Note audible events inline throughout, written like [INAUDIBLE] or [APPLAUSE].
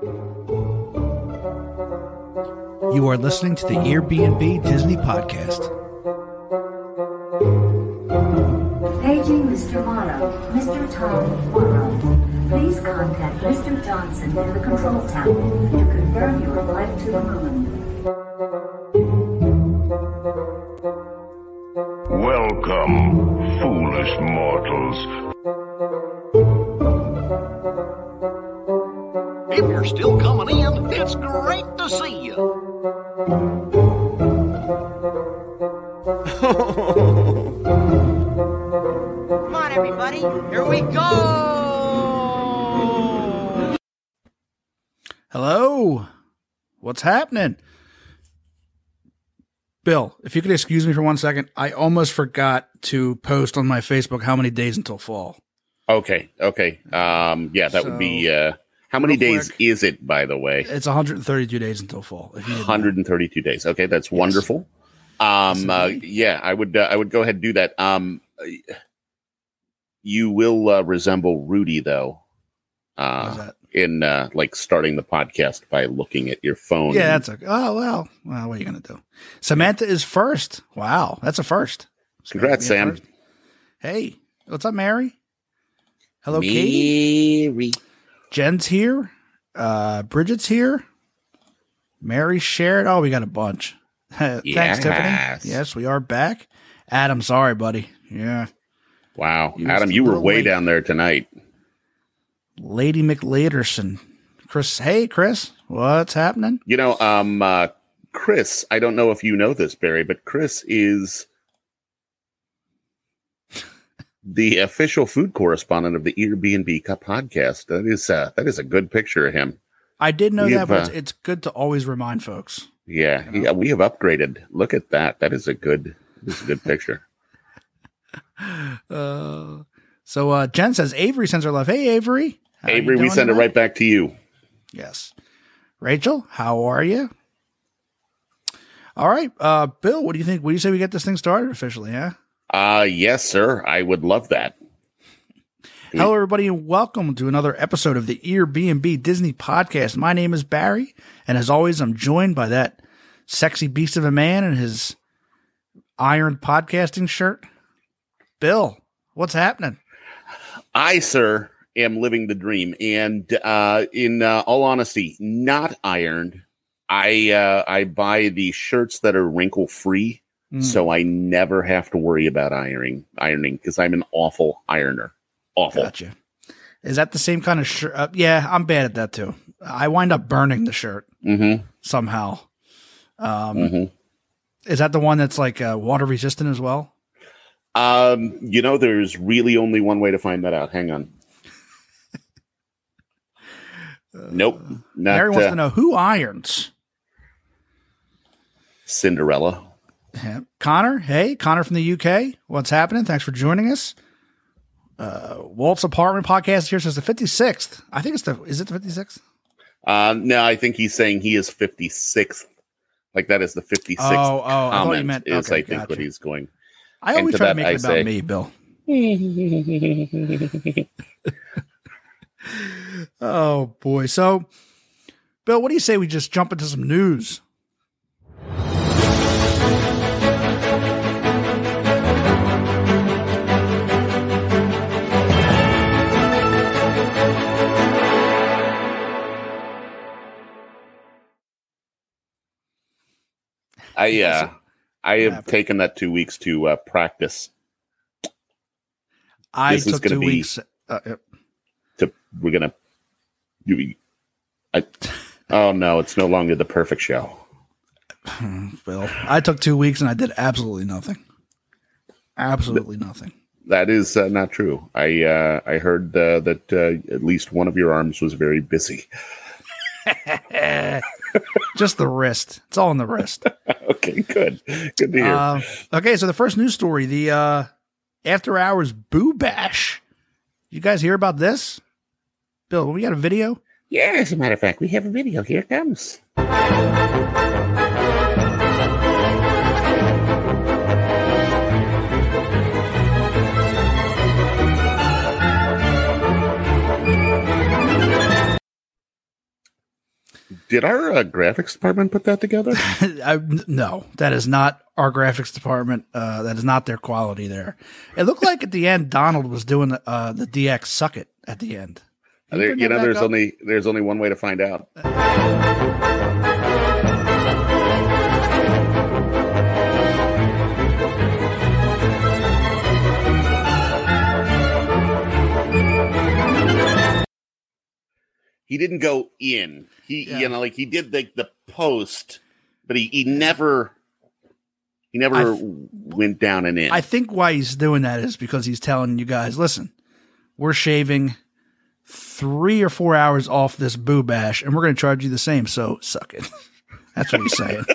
You are listening to the Airbnb Disney podcast. Paging Mr. Morrow. Mr. Tom Morrow. Please contact Mr. Johnson in the control tower to confirm your flight to the moon. Welcome, foolish mortals. You're still coming in, it's great to see you. Come on, everybody. Here we go. Hello. What's happening? Bill, if you could excuse me for one second, I almost forgot to post on my Facebook how many days until fall. Okay, okay. Um, yeah, that would be. Uh, how many real days quick. is it, by the way? It's 132 days until fall. If you didn't know. 132 days. Okay, that's wonderful. Um, uh, yeah, I would. Uh, I would go ahead and do that. Um, you will uh, resemble Rudy though. Uh, in uh, like starting the podcast by looking at your phone. Yeah, that's a. Oh well. Well, what are you gonna do? Samantha is first. Wow, that's a first. Congrats, Be Sam. first. Hey, what's up, Mary? Hello, Katie. Jen's here. Uh, Bridget's here. Mary shared. Oh, we got a bunch. [LAUGHS] Thanks, Yes. Tiffany. Yes, we are back. Adam, sorry, buddy. Yeah. Wow, You Adam, you were way late. down there tonight. Lady McLaderson. Chris. Hey, Chris. What's happening? You know, um, uh, Chris. I don't know if you know this, Barry, but Chris is the official food correspondent of the Airbnb Cup podcast. That is uh, that is a good picture of him. I did know We that, have, but it's, uh, it's good to always remind folks. Yeah, yeah, we have upgraded. Look at that. That is a good. This is a good picture. [LAUGHS] Uh, so uh, Jen says Avery sends her love. Hey, Avery. Avery, we send it right back to you. Yes. Rachel, how are you? All right. Uh, Bill, what do you think? What do you say we get this thing started officially, huh? Uh yes, sir. I would love that. Hello, everybody, and welcome to another episode of the Airbnb Disney podcast. My name is Barry, and as always, I'm joined by that sexy beast of a man in his iron podcasting shirt. Bill, what's happening? I, sir, am living the dream, and uh, in uh, all honesty, not ironed. I uh, I buy the shirts that are wrinkle free, Mm. so I never have to worry about ironing. Ironing because I'm an awful ironer. Awful. Gotcha. Is that the same kind of shirt? Uh, yeah, I'm bad at that too. I wind up burning the shirt Mm-hmm. somehow. Um, Mm-hmm. Is that the one that's like uh, water resistant as well? Um, you know, there's really only one way to find that out. Hang on. [LAUGHS] nope. Not Mary wants uh, to know who irons. Cinderella. [LAUGHS] Connor, hey, Connor from the UK. What's happening? Thanks for joining us. Uh, Walt's apartment podcast here says the 56th. I think it's the, is it the 56th? Um, no, I think he's saying he is 56th. Like that is the 56th Oh, oh, I thought you comment meant- is I think what he's going. I always try to make I it about say- me, Bill. [LAUGHS] [LAUGHS] Oh, boy. So, Bill, what do you say we just jump into some news? I uh, I have happened? taken that two weeks to uh, practice. I This took two weeks. Uh, uh, To we're gonna. You, I, oh no, it's no longer the perfect show. [SIGHS] Bill, I took two weeks and I did absolutely nothing. Absolutely nothing. That is uh, not true. I uh, I heard uh, that uh, at least one of your arms was very busy. [LAUGHS] Just the wrist. It's all in the wrist. [LAUGHS] okay, good, good to hear. Uh, okay, so the first news story, the uh, after hours boo bash. You guys hear about this? Bill, we got a video? yeah, as a matter of fact, we have a video. Here it comes. Did our uh, graphics department put that together? [LAUGHS] I, no, that is not our graphics department. Uh, that is not their quality there. It looked like at the end Donald was doing uh, the DX suck it at the end. Can There, you know, there's up? only there's only one way to find out. He didn't go in. He, Yeah. you know, like he did the the post, but he, he never he never th- went down and in. I think why he's doing that is because he's telling you guys, listen, we're shaving three or four hours off this boo bash, and we're going to charge you the same. So suck it. [LAUGHS] That's what he's saying. [LAUGHS]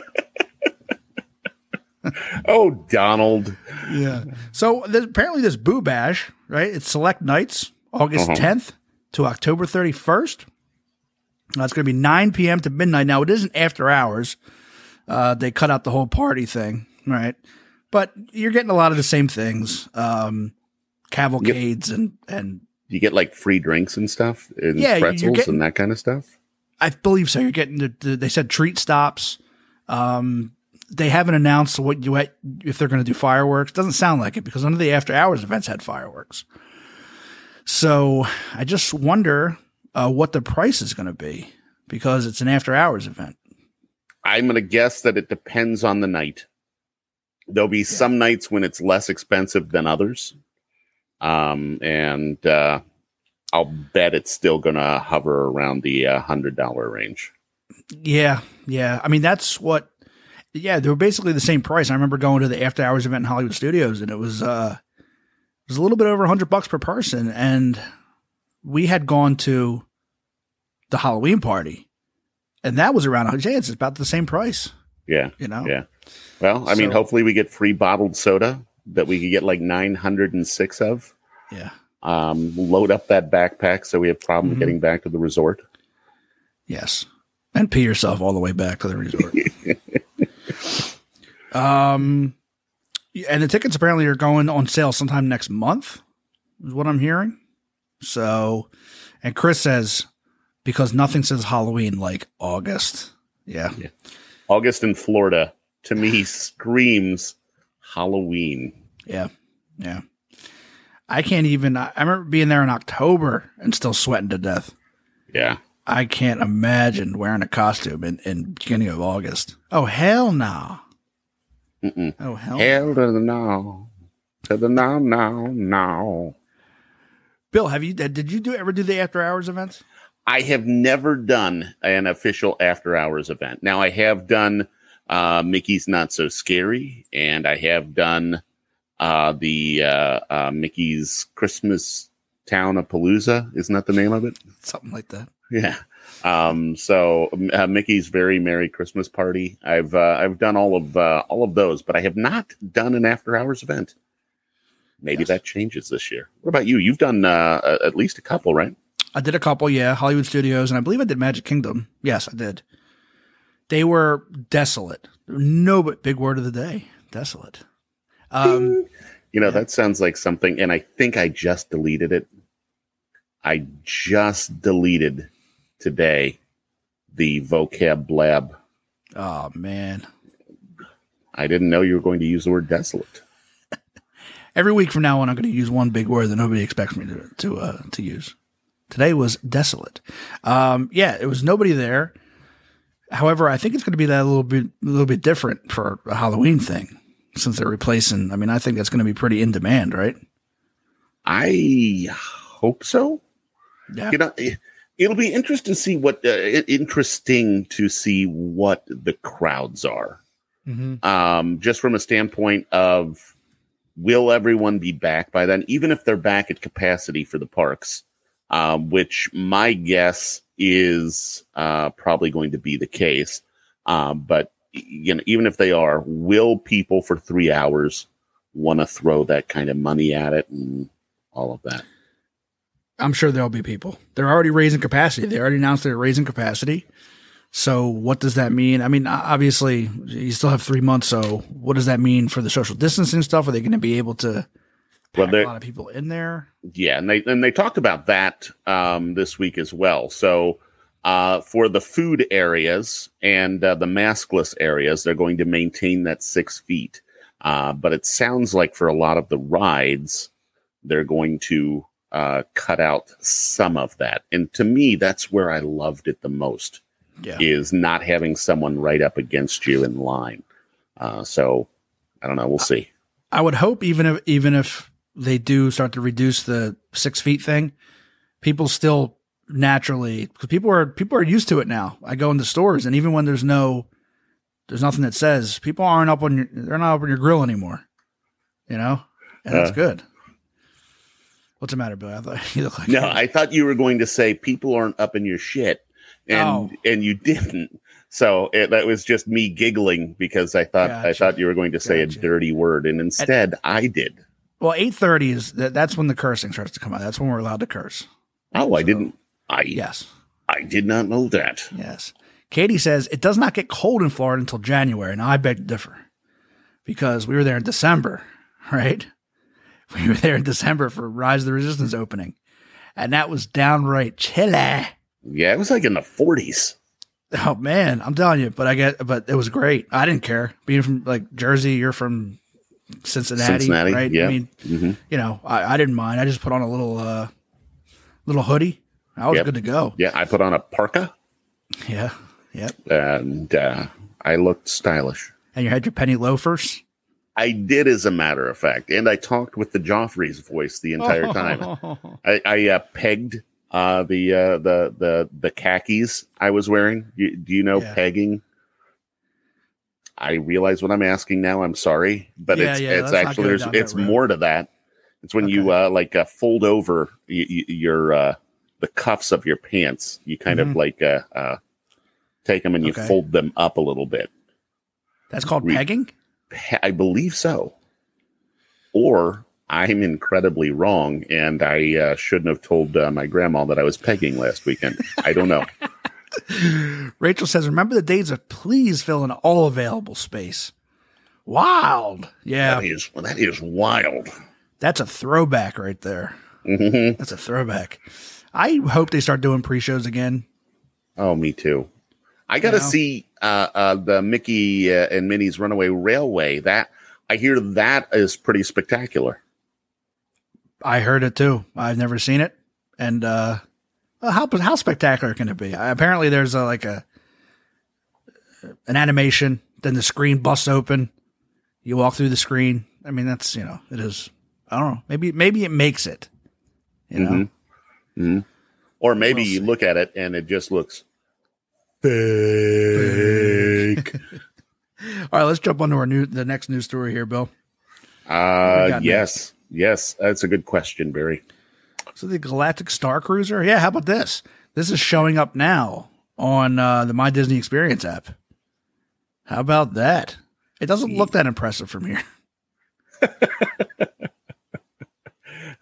oh, Donald. yeah. So apparently this boo bash, right? It's select nights, August Uh-huh. 10th to October 31st. Now it's going to be 9 p.m. to midnight. Now it isn't after hours. Uh, they cut out the whole party thing, right? But you're getting a lot of the same things. Um, cavalcades and and You get like free drinks and stuff, and Yeah, pretzels getting- and that kind of stuff. I believe so. You're getting the, the they said treat stops. Um, they haven't announced what you if they're going to do fireworks. Doesn't sound like it because none of the after hours events had fireworks. So I just wonder uh, what the price is going to be because it's an after hours event. I'm going to guess that it depends on the night. There'll be some nights when it's less expensive than others. Um, and uh, I'll bet it's still going to hover around the uh, $100 range. Yeah, yeah. I mean that's what. Yeah, they were basically the same price. I remember going to the after hours event in Hollywood Studios, and it was uh, it was a little bit over hundred bucks per person, and we had gone to the Halloween party, and that was around. Yeah, it's about the same price. Yeah. You know. Yeah. Well, I mean, hopefully we get free bottled soda that we could get like 906 of. Yeah. Um, load up that backpack so we have problem Mhm. getting back to the resort. Yes. And pee yourself all the way back to the resort. [LAUGHS] um, and the tickets apparently are going on sale sometime next month, is what I'm hearing. So, and Chris says, because nothing says Halloween like August. Yeah. August in Florida to me [SIGHS] screams Halloween. Yeah. Yeah. I can't even, I I remember being there in October and still sweating to death. Yeah. I can't imagine wearing a costume in, in beginning of August. Oh, hell no. Mm-mm. Oh, hell. Hell to the no. To the no, no, no. Bill, have you did you do ever do the after hours events? I have never done an official after hours event. Now I have done uh, Mickey's Not So Scary, and I have done uh, the uh, uh, Mickey's Christmas Town of Palooza. Isn't that the name of it? Something like that. Yeah. Um, so uh, Mickey's Very Merry Christmas Party. I've uh, I've done all of uh, all of those, but I have not done an after hours event. Maybe Yes. that changes this year. What about you? You've done uh, at least a couple, right? I did a couple, yeah, Hollywood Studios, and I believe I did Magic Kingdom. Yes, I did. They were desolate. No, but big word of the day, desolate. Um, You know, Yeah. that sounds like something, and I think I just deleted it. I just deleted today the vocab blab. oh man, I didn't know you were going to use the word desolate. Every week from now on, I'm going to use one big word that nobody expects me to to uh, to use. Today was desolate. Um, yeah, it was nobody there. However, I think it's going to be that a little bit a little bit different for a Halloween thing since they're replacing. I mean, I think that's going to be pretty in demand, right? I hope so. Yeah. You know, it- it'll be interesting to see what uh, interesting to see what the crowds are. Mm-hmm. um, just from a standpoint of will everyone be back by then, even if they're back at capacity for the parks, um, which my guess is uh, probably going to be the case. Um, but you know, even if they are, will people for three hours want to throw that kind of money at it and all of that? I'm sure there'll be people. They're already raising capacity. They already announced they're raising capacity. So what does that mean? I mean, obviously you still have three months. So what does that mean for the social distancing stuff? Are they going to be able to Well, a lot of people in there? Yeah, and they and they talked about that um, this week as well. So Uh, for the food areas and uh, the maskless areas, they're going to maintain that six feet. Uh, but it sounds like for a lot of the rides, they're going to uh, cut out some of that. And to me, that's where I loved it the most Yeah. is not having someone right up against you in line. Uh, so I don't know. We'll see. I would hope even if even if they do start to reduce the six feet thing, people still naturally because people are people are used to it now. I go into stores and even when there's no there's nothing that says people aren't up on your they're not up on your grill anymore. You know? And that's Uh. good. What's the matter, Bill? I thought [LAUGHS] you look like No, I thought you were going to say people aren't up in your shit, and Oh. and you didn't. So it, that was just me giggling because I thought I thought you were going to say Gotcha. a dirty word, and instead I did. Well, eight thirty is that, that's when the cursing starts to come out. That's when we're allowed to curse. Oh, I didn't. I Yes. I did not know that. Yes. Katie says it does not get cold in Florida until January. and I beg to differ because we were there in December, [LAUGHS] right? We were there in December for Rise of the Resistance opening, and that was downright chilly. Yeah, it was like in the forties. Oh man, I'm telling you, but I get, but it was great. I didn't care being from like Jersey. You're from Cincinnati, Cincinnati, right? yeah. I mean, hmm you know, I, I didn't mind. I just put on a little, uh, little hoodie. I was Yep. good to go. Yeah, I put on a parka Yeah, yep. and uh, I looked stylish. And you had your penny loafers. I did, as a matter of fact, and I talked with the Joffrey's voice the entire time. [LAUGHS] I, I uh, pegged uh, the uh, the the the khakis I was wearing. You, do you know Yeah. pegging? I realize what I'm asking now. I'm sorry, but Yeah, it's yeah, it's actually there's it's road. more to that. It's when you uh, like uh, fold over y- y- your uh, the cuffs of your pants. You kind Mhm. of like uh, uh, take them and you Okay. fold them up a little bit. That's called Re- pegging. Pe- I believe so. Or I'm incredibly wrong, and I uh, shouldn't have told uh, my grandma that I was pegging last weekend. I don't know. [LAUGHS] Rachel says, "Remember the days of please fill in all available space." Wild, yeah, That is that is wild. that's a throwback right there. Mhm. That's a throwback. I hope they start doing pre-shows again. Oh, me too. I got to You know? see uh, uh, the Mickey uh, and Minnie's Runaway Railway. That I hear that is pretty spectacular. I heard it too. I've never seen it, and uh, how how spectacular can it be? Apparently, there's a like a an animation. Then the screen busts open. You walk through the screen. I mean, that's you know, it is. I don't know. Maybe maybe it makes it. You know. Mhm. Mhm. Or maybe We'll you look at it and it just looks fake. [LAUGHS] All right, let's jump onto our new the next news story here, Bill. Uh, yes, yes, that's a good question, Barry. So the Galactic Star Cruiser, yeah. How about this? This is showing up now on uh, the My Disney Experience app. How about that? It doesn't look that impressive from here. [LAUGHS]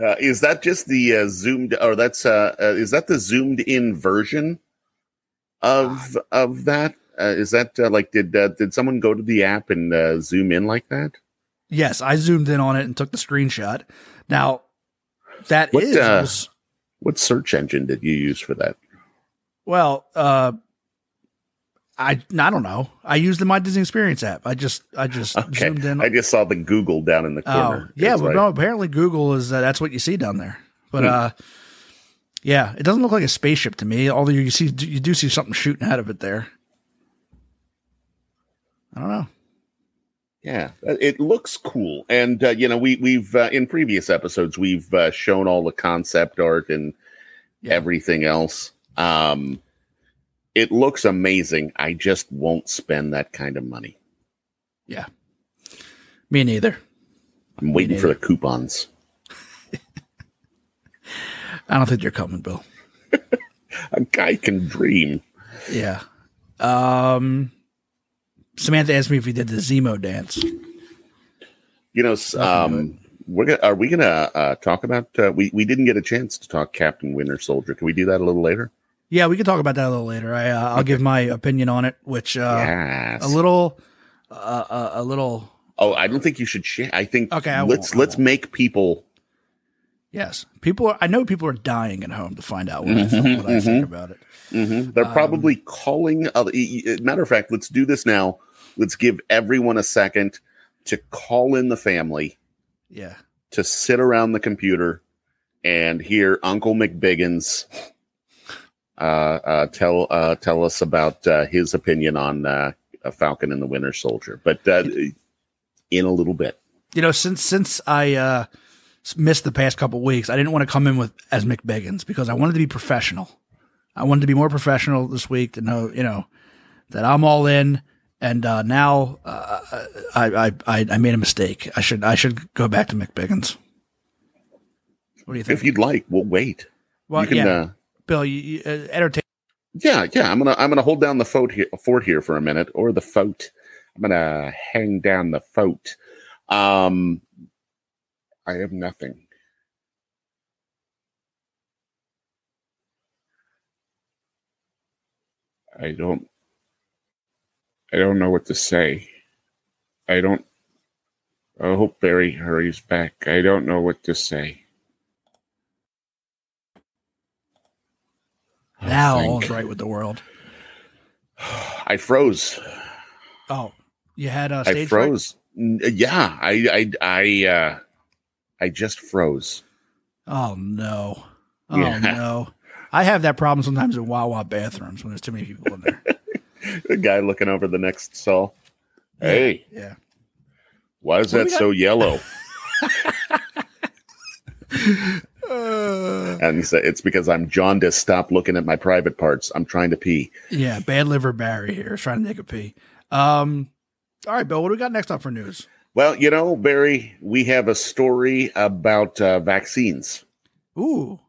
Uh, is that just the uh, zoomed, or that's uh, uh, is that the zoomed in version of of that? Uh, is that uh, like did uh, did someone go to the app and uh, zoom in like that? Yes, I zoomed in on it and took the screenshot. Now, that What, is uh, What search engine did you use for that? well, uh, I I don't know. I used the My Disney Experience app. I just I just Okay, zoomed in. I just saw the Google down in the Oh, corner. yeah. Well, right. no, apparently Google is uh, that's what you see down there. But Hmm. uh, yeah, it doesn't look like a spaceship to me. Although you see, you do see something shooting out of it there. I don't know. Yeah, uh, it looks cool, and uh, you know we we've uh, in previous episodes we've uh, shown all the concept art and Yeah. everything else. Um, it looks amazing. I just won't spend that kind of money. Yeah, me neither. I'm waiting for the coupons. [LAUGHS] I don't think they're coming, Bill. [LAUGHS] A guy can dream. Yeah. Um, Samantha asked me if we did the Zemo dance. You know, um, we're gonna, are we going to uh, talk about? Uh, we we didn't get a chance to talk Captain Winter Soldier. Can we do that a little later? Yeah, we can talk about that a little later. I uh, I'll give my opinion on it, which uh, yes. a little, uh, uh, a little. Oh, I don't think you should share. I think Okay, I let's let's make people Yes, people. Are, I know people are dying at home to find out what, I, Mhm, think, what I think mhm. about it. hmm They're Um, probably calling. Other, y- matter of fact, let's do this now. Let's give everyone a second to call in the family Yeah, to sit around the computer and hear Uncle McBiggins uh, uh, tell uh, tell us about uh, his opinion on uh, Falcon and the Winter Soldier. But uh, in a little bit. you know, since since I uh, missed the past couple weeks, I didn't want to come in with as Mick Biggins because I wanted to be professional. I wanted to be more professional this week to know, you know, that I'm all in. And uh, now uh, I, I I I made a mistake. I should I should go back to Mick Biggins. What do you think? If you'd like, we'll wait. well, you can, yeah, uh, Bill, you, you uh, entertain. yeah, yeah. I'm gonna I'm gonna hold down the fort here, fort here for a minute, or the fort. I'm gonna hang down the fort. Um, I have nothing. I don't. I don't know what to say. I don't. I hope Barry hurries back. I don't know what to say. Oh, Now all's right with the world. I froze. Oh, you had a I stage fright? froze. N- Yeah, I, I, I, uh, I just froze. Oh no! Oh Yeah. no! I have that problem sometimes in Wawa bathrooms when there's too many people in there. [LAUGHS] The guy looking over the next stall. Hey, Yeah. why is What that so yellow? [LAUGHS] Uh, And he said, "It's because I'm jaundiced. Stop looking at my private parts. I'm trying to pee." yeah, bad liver Barry here is trying to take a pee. Um, all right, Bill, what do we got next up for news? Well, you know, Barry, we have a story about uh, vaccines. Ooh,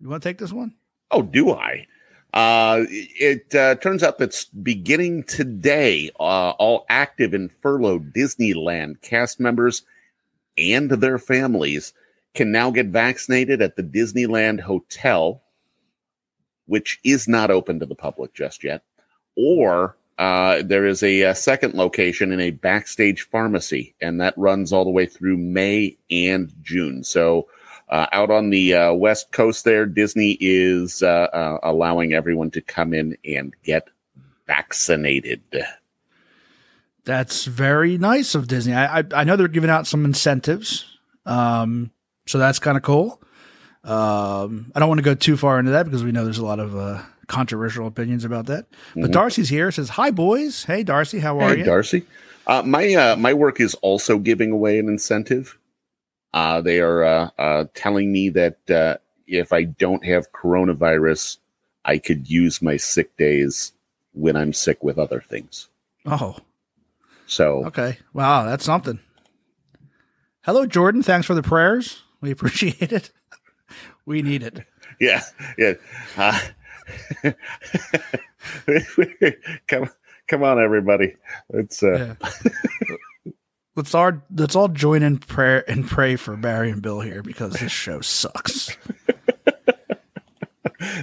you want to take this one? Oh, do I? Uh, it uh, turns out that's beginning today. Uh, all active and furloughed Disneyland cast members and their families can now get vaccinated at the Disneyland Hotel, which is not open to the public just yet. Or uh, there is a, uh second location in a backstage pharmacy, and that runs all the way through May and June. So uh, out on the uh, west coast, there, Disney is uh, uh, allowing everyone to come in and get vaccinated. That's very nice of Disney. I I, I know they're giving out some incentives, um, so that's kind of cool. Um, I don't want to go too far into that because we know there's a lot of controversial opinions about that. But Mhm. Darcy's here. Says hi, boys. Hey, Darcy, how are Hey, you? Darcy. Uh, my uh, my work is also giving away an incentive. Uh, they are uh, uh, telling me that uh, if I don't have coronavirus, I could use my sick days when I'm sick with other things. oh, So okay. Wow, that's something. Hello, Jordan. Thanks for the prayers. We [LAUGHS] appreciate it. We need it. yeah, yeah. [LAUGHS] Come, come on, everybody. It's uh, Yeah. let's all let's all join in prayer and pray for Barry and Bill here because this show sucks. [LAUGHS]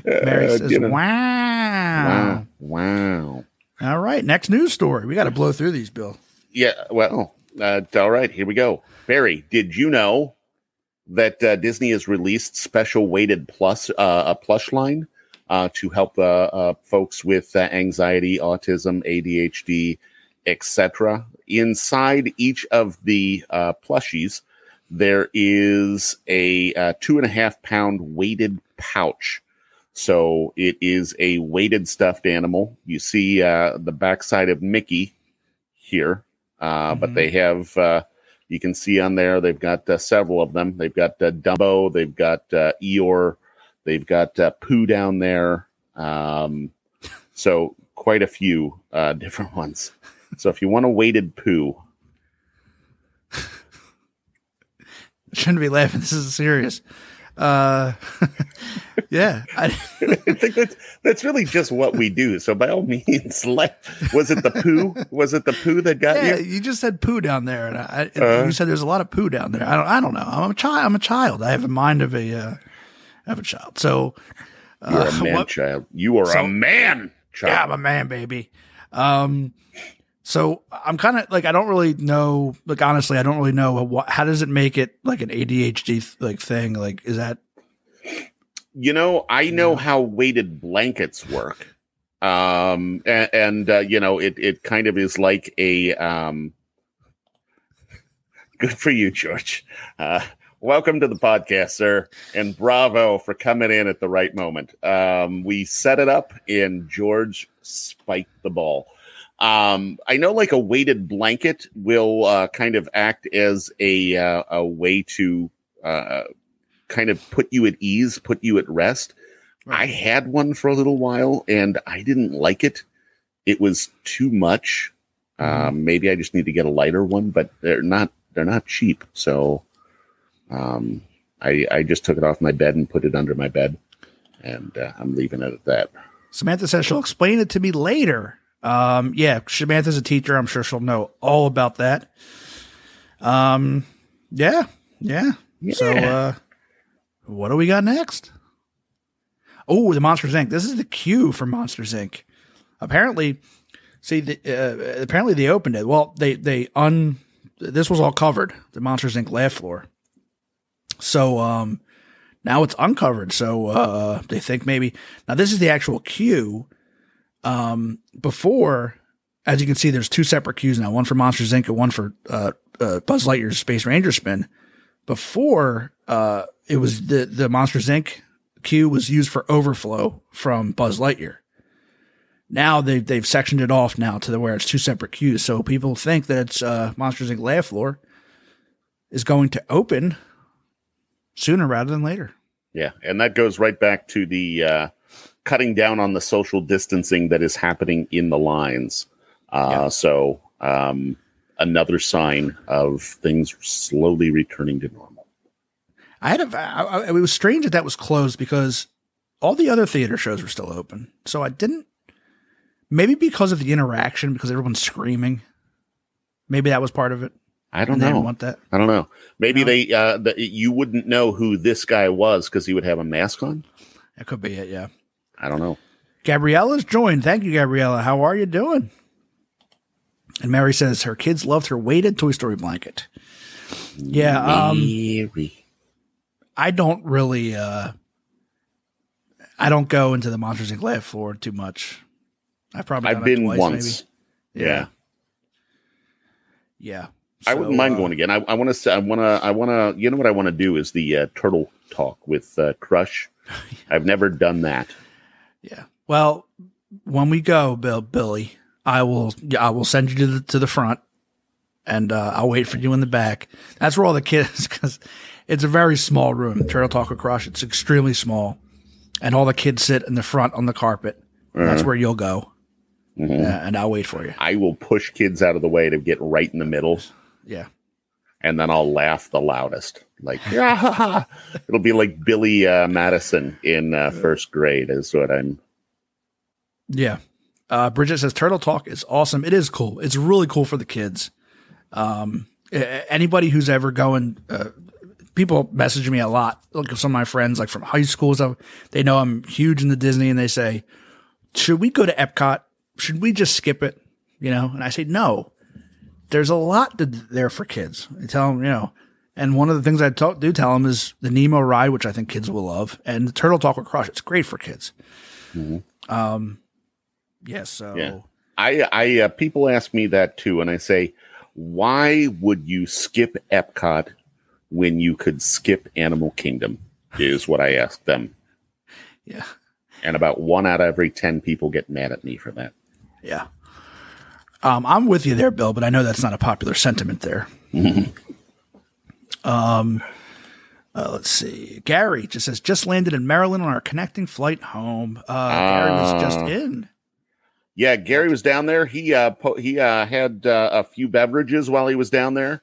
Mary uh, says, you know, "Wow." wow, wow. All right, next news story. We got to blow through these, Bill. Yeah, well, uh, all right, here we go. Barry, did you know that uh, Disney has released special weighted plus uh, a plush line uh, to help uh, uh, folks with uh, anxiety, autism, ADHD, etc. Inside each of the uh, plushies, there is a two and a half pound weighted pouch. So it is a weighted stuffed animal. You see uh, the backside of Mickey here, uh, but Mhm. they have. Uh, you can see on there they've got uh, several of them. They've got uh, Dumbo, they've got uh, Eeyore, they've got uh, Pooh down there. Um, so quite a few uh, [LAUGHS] different ones. So if you want a weighted Pooh, [LAUGHS] Shouldn't be laughing. This is serious. Uh, [LAUGHS] yeah, I, I think that's that's really just what we do. So by all means, let was it the poo? Was it the poo that got yeah. you? You just said poo down there, and I, I- Uh. you said there's a lot of poo down there. I don't. I don't know. I'm a child. I'm a child. I have a mind of a uh, of a child. So You're uh, a man what- child. You are So- a man child. Yeah, I'm a man, baby. Um, So I'm kind of like I don't really know. Like honestly, I don't really know what. How does it make it like an ADHD like thing? Like is that You know, I know how weighted blankets work. Um, and, and uh, you know, it, it kind of is like a, um, [LAUGHS] good for you, George. Uh, welcome to the podcast, sir. And bravo for coming in at the right moment. Um, we set it up and George spiked the ball. Um, I know like a weighted blanket will, uh, kind of act as a, uh, a way to, uh, kind of put you at ease, put you at rest. I had one for a little while and I didn't like it. It was too much. Um, maybe I just need to get a lighter one, but they're not they're not cheap. So um, I I just took it off my bed and put it under my bed, and uh, I'm leaving it at that. Samantha says she'll explain it to me later. Um, yeah, Samantha's a teacher. I'm sure she'll know all about that. Um, yeah, yeah. So, uh, what do we got next? Oh, the Monsters Inc. This is the cue for Monsters Inc. Apparently, see, the, uh, apparently they opened it. Well, they they un. This was all covered. The Monsters Inc. laugh floor. So, um, now it's uncovered. So uh, they think maybe now this is the actual queue. Um, before, as you can see, there's two separate queues now: one for Monsters Inc. and one for uh, uh, Buzz Lightyear's Space Ranger spin. Before, uh, it was the the Monsters Inc. queue was used for overflow from Buzz Lightyear. Now they've they've sectioned it off now to the where it's two separate queues. So people think that it's uh, Monsters Inc. Laugh Floor is going to open sooner rather than later. Yeah, and that goes right back to the uh, cutting down on the social distancing that is happening in the lines. Uh, Yeah. So um, another sign of things slowly returning to normal. I had a, I, I- it was strange that that was closed because all the other theater shows were still open. So I didn't, maybe because of the interaction, because everyone's screaming. Maybe that was part of it. I don't And they didn't know. want that. I don't know. Maybe No? they uh, the, you wouldn't know who this guy was because he would have a mask on. That could be it. Yeah. I don't know. Gabriella's joined. Thank you, Gabriella. How are you doing? And Mary says her kids loved her weighted Toy Story blanket. Yeah. Um, Mary. I don't really, uh, I don't go into the Monsters Inc. laugh floor too much. I've probably I've been twice, once. maybe. Yeah. Yeah. I wouldn't mind uh, going again. I, I want to. I want to. I want to. You know what I want to do is the uh, turtle talk with uh, Crush. [LAUGHS] I've never done that. Yeah. Well, when we go, Bill, Billy, I will. Yeah, I will send you to the to the front, and uh, I'll wait for you in the back. That's where all the kids, [LAUGHS] because it's a very small room. Turtle Talk with Crush. It's extremely small, and all the kids sit in the front on the carpet. That's where you'll go, Uh, and I'll wait for you. I will push kids out of the way to get right in the middle, Yeah. and then I'll laugh the loudest. Like, yeah, [LAUGHS] [LAUGHS] it'll be like Billy uh, Madison in uh, first grade. Is what I'm. Yeah. Uh, Bridget says Turtle Talk is awesome. It is cool. It's really cool for the kids. Um, anybody who's ever going, uh, people message me a lot. Like some of my friends, like from high school, stuff. They know I'm huge into Disney, and they say, "Should we go to Epcot? Should we just skip it?" You know, and I say, "No. There's a lot to, there for kids." I tell them, you know. And one of the things I talk, do tell them is the Nemo ride, which I think kids will love, and the Turtle Talk with Crush. It's great for kids. Um, yeah. So Yeah. I, I, uh, people ask me that too, and I say, why would you skip Epcot when you could skip Animal Kingdom? Is what I ask them, yeah, and about one out of every ten people get mad at me for that. yeah. Um, I'm with you there, Bill, but I know that's not a popular sentiment there. um, uh, let's see. Gary just says just landed in Maryland on our connecting flight home. Uh, Gary was just Ah. in. Yeah, Gary was down there. He uh po- he uh had uh, a few beverages while he was down there,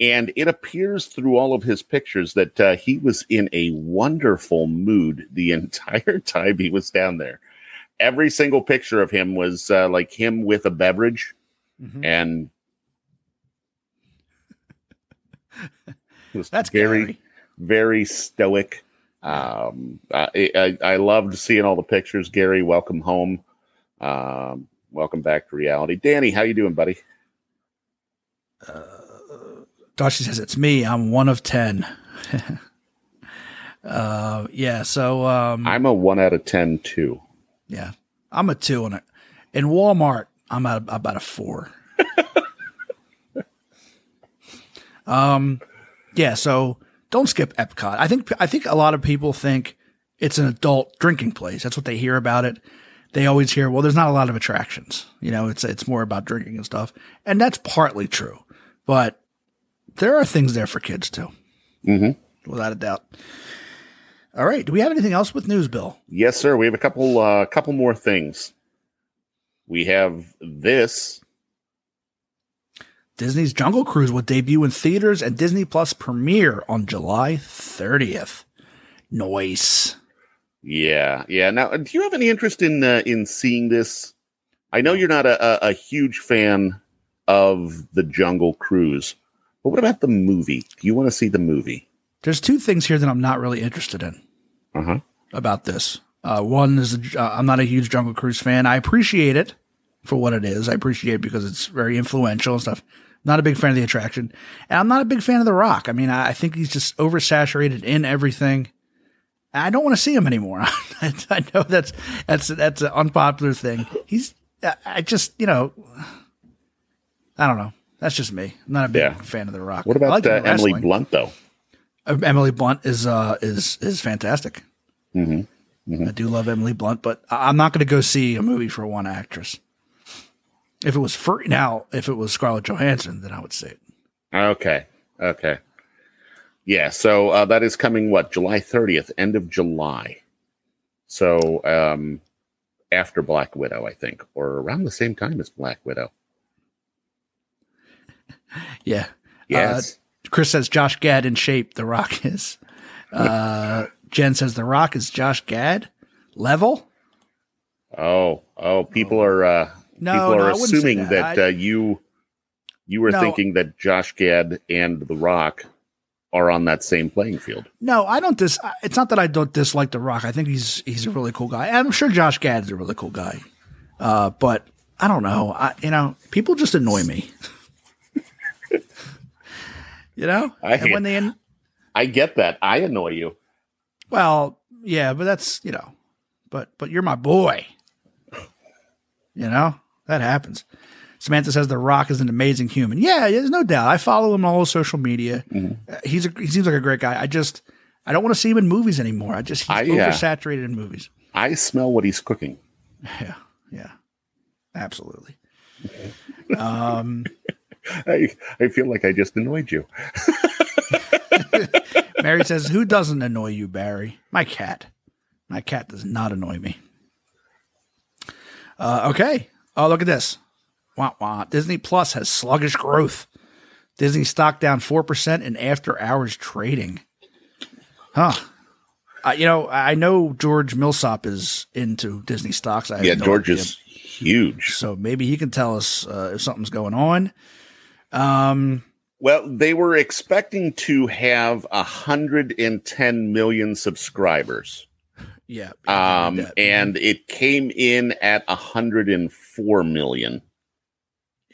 and it appears through all of his pictures that uh, he was in a wonderful mood the [LAUGHS] entire time he was down there. Every single picture of him was uh, like him with a beverage, Mhm. and [LAUGHS] That's very Gary. very stoic. Um, I, I I loved seeing all the pictures. Gary, welcome home. Um, Welcome back to reality. Danny, how you doing, buddy? Darcy says it's me. I'm one of ten. [LAUGHS] uh, yeah. So um, I'm a one out of ten too. Yeah, I'm a two on it. In Walmart, I'm at about a four. [LAUGHS] um, yeah. So don't skip Epcot. I think I think a lot of people think it's an adult drinking place. That's what they hear about it. They always hear, well, there's not a lot of attractions. You know, it's it's more about drinking and stuff, and that's partly true. But there are things there for kids too, Mm-hmm. without a doubt. All right. Do we have anything else with news, Bill? Yes, sir. We have a couple uh, couple more things. We have this. Disney's Jungle Cruise will debut in theaters and Disney Plus premiere on July 30th. Noise. Yeah, yeah. Now, do you have any interest in uh, in seeing this? I know you're not a, a, a huge fan of the Jungle Cruise, but what about the movie? Do you want to see the movie? There's two things here that I'm not really interested in huh. about this. Uh, one is uh, I'm not a huge Jungle Cruise fan. I appreciate it for what it is. I appreciate it because it's very influential and stuff. Not a big fan of the attraction, and I'm not a big fan of The Rock. I mean, I, I think he's just oversaturated in everything. I don't want to see him anymore. I, [LAUGHS] I know that's that's that's an unpopular thing. He's I- I just you know I don't know. That's just me. I'm not a big Yeah. fan of The Rock. What about like uh, Emily. Blunt though? Emily Blunt is uh is is fantastic. Mm-hmm. I do love Emily Blunt, but I'm not going to go see a movie for one actress. If it was free now, if it was Scarlett Johansson, then I would see it. Okay. Okay. Yeah. So uh, that is coming. What July 30th, end of July. So um, after Black Widow, I think, or around the same time as Black Widow. [LAUGHS] Yeah. Yes. Uh, Chris says Josh Gad in shape. The Rock is. Uh, Jen says The Rock is Josh Gad level. oh. Oh. People are. Uh, No, people are I assuming that. that, I- uh, you you were No. thinking that Josh Gad and The Rock are on that same playing field. No, I don't dis. It's not that I don't dislike The Rock. I think he's he's a really cool guy. I'm sure Josh Gad is a really cool guy. Uh, but I don't know. I you know people just annoy me. [LAUGHS] you know, I- and when they in, I get that. I annoy you. well, yeah, but that's you know, but but you're my boy. You know that happens. Samantha says The Rock is an amazing human. Yeah, there's no doubt. I follow him on all social media. Uh, he's a, he seems like a great guy. I just I don't want to see him in movies anymore. I just he's I, uh, oversaturated in movies. I smell what he's cooking. [LAUGHS] Yeah, yeah, absolutely. [LAUGHS] Um, [LAUGHS] I, I feel like I just annoyed you. [LAUGHS] Mary says, "Who doesn't annoy you, Barry? My cat. My cat does not annoy me." Uh, okay. Oh, look at this. Wah, wah. Disney Plus has sluggish growth. Disney stock down four percent in after-hours trading. Huh. Uh, you know, I know George Millsop is into Disney stocks. I Yeah, no George idea. is huge. so maybe he can tell us uh, if something's going on. Um, Well, they were expecting to have 110 million subscribers. yeah. Um, and it came in at 104 million,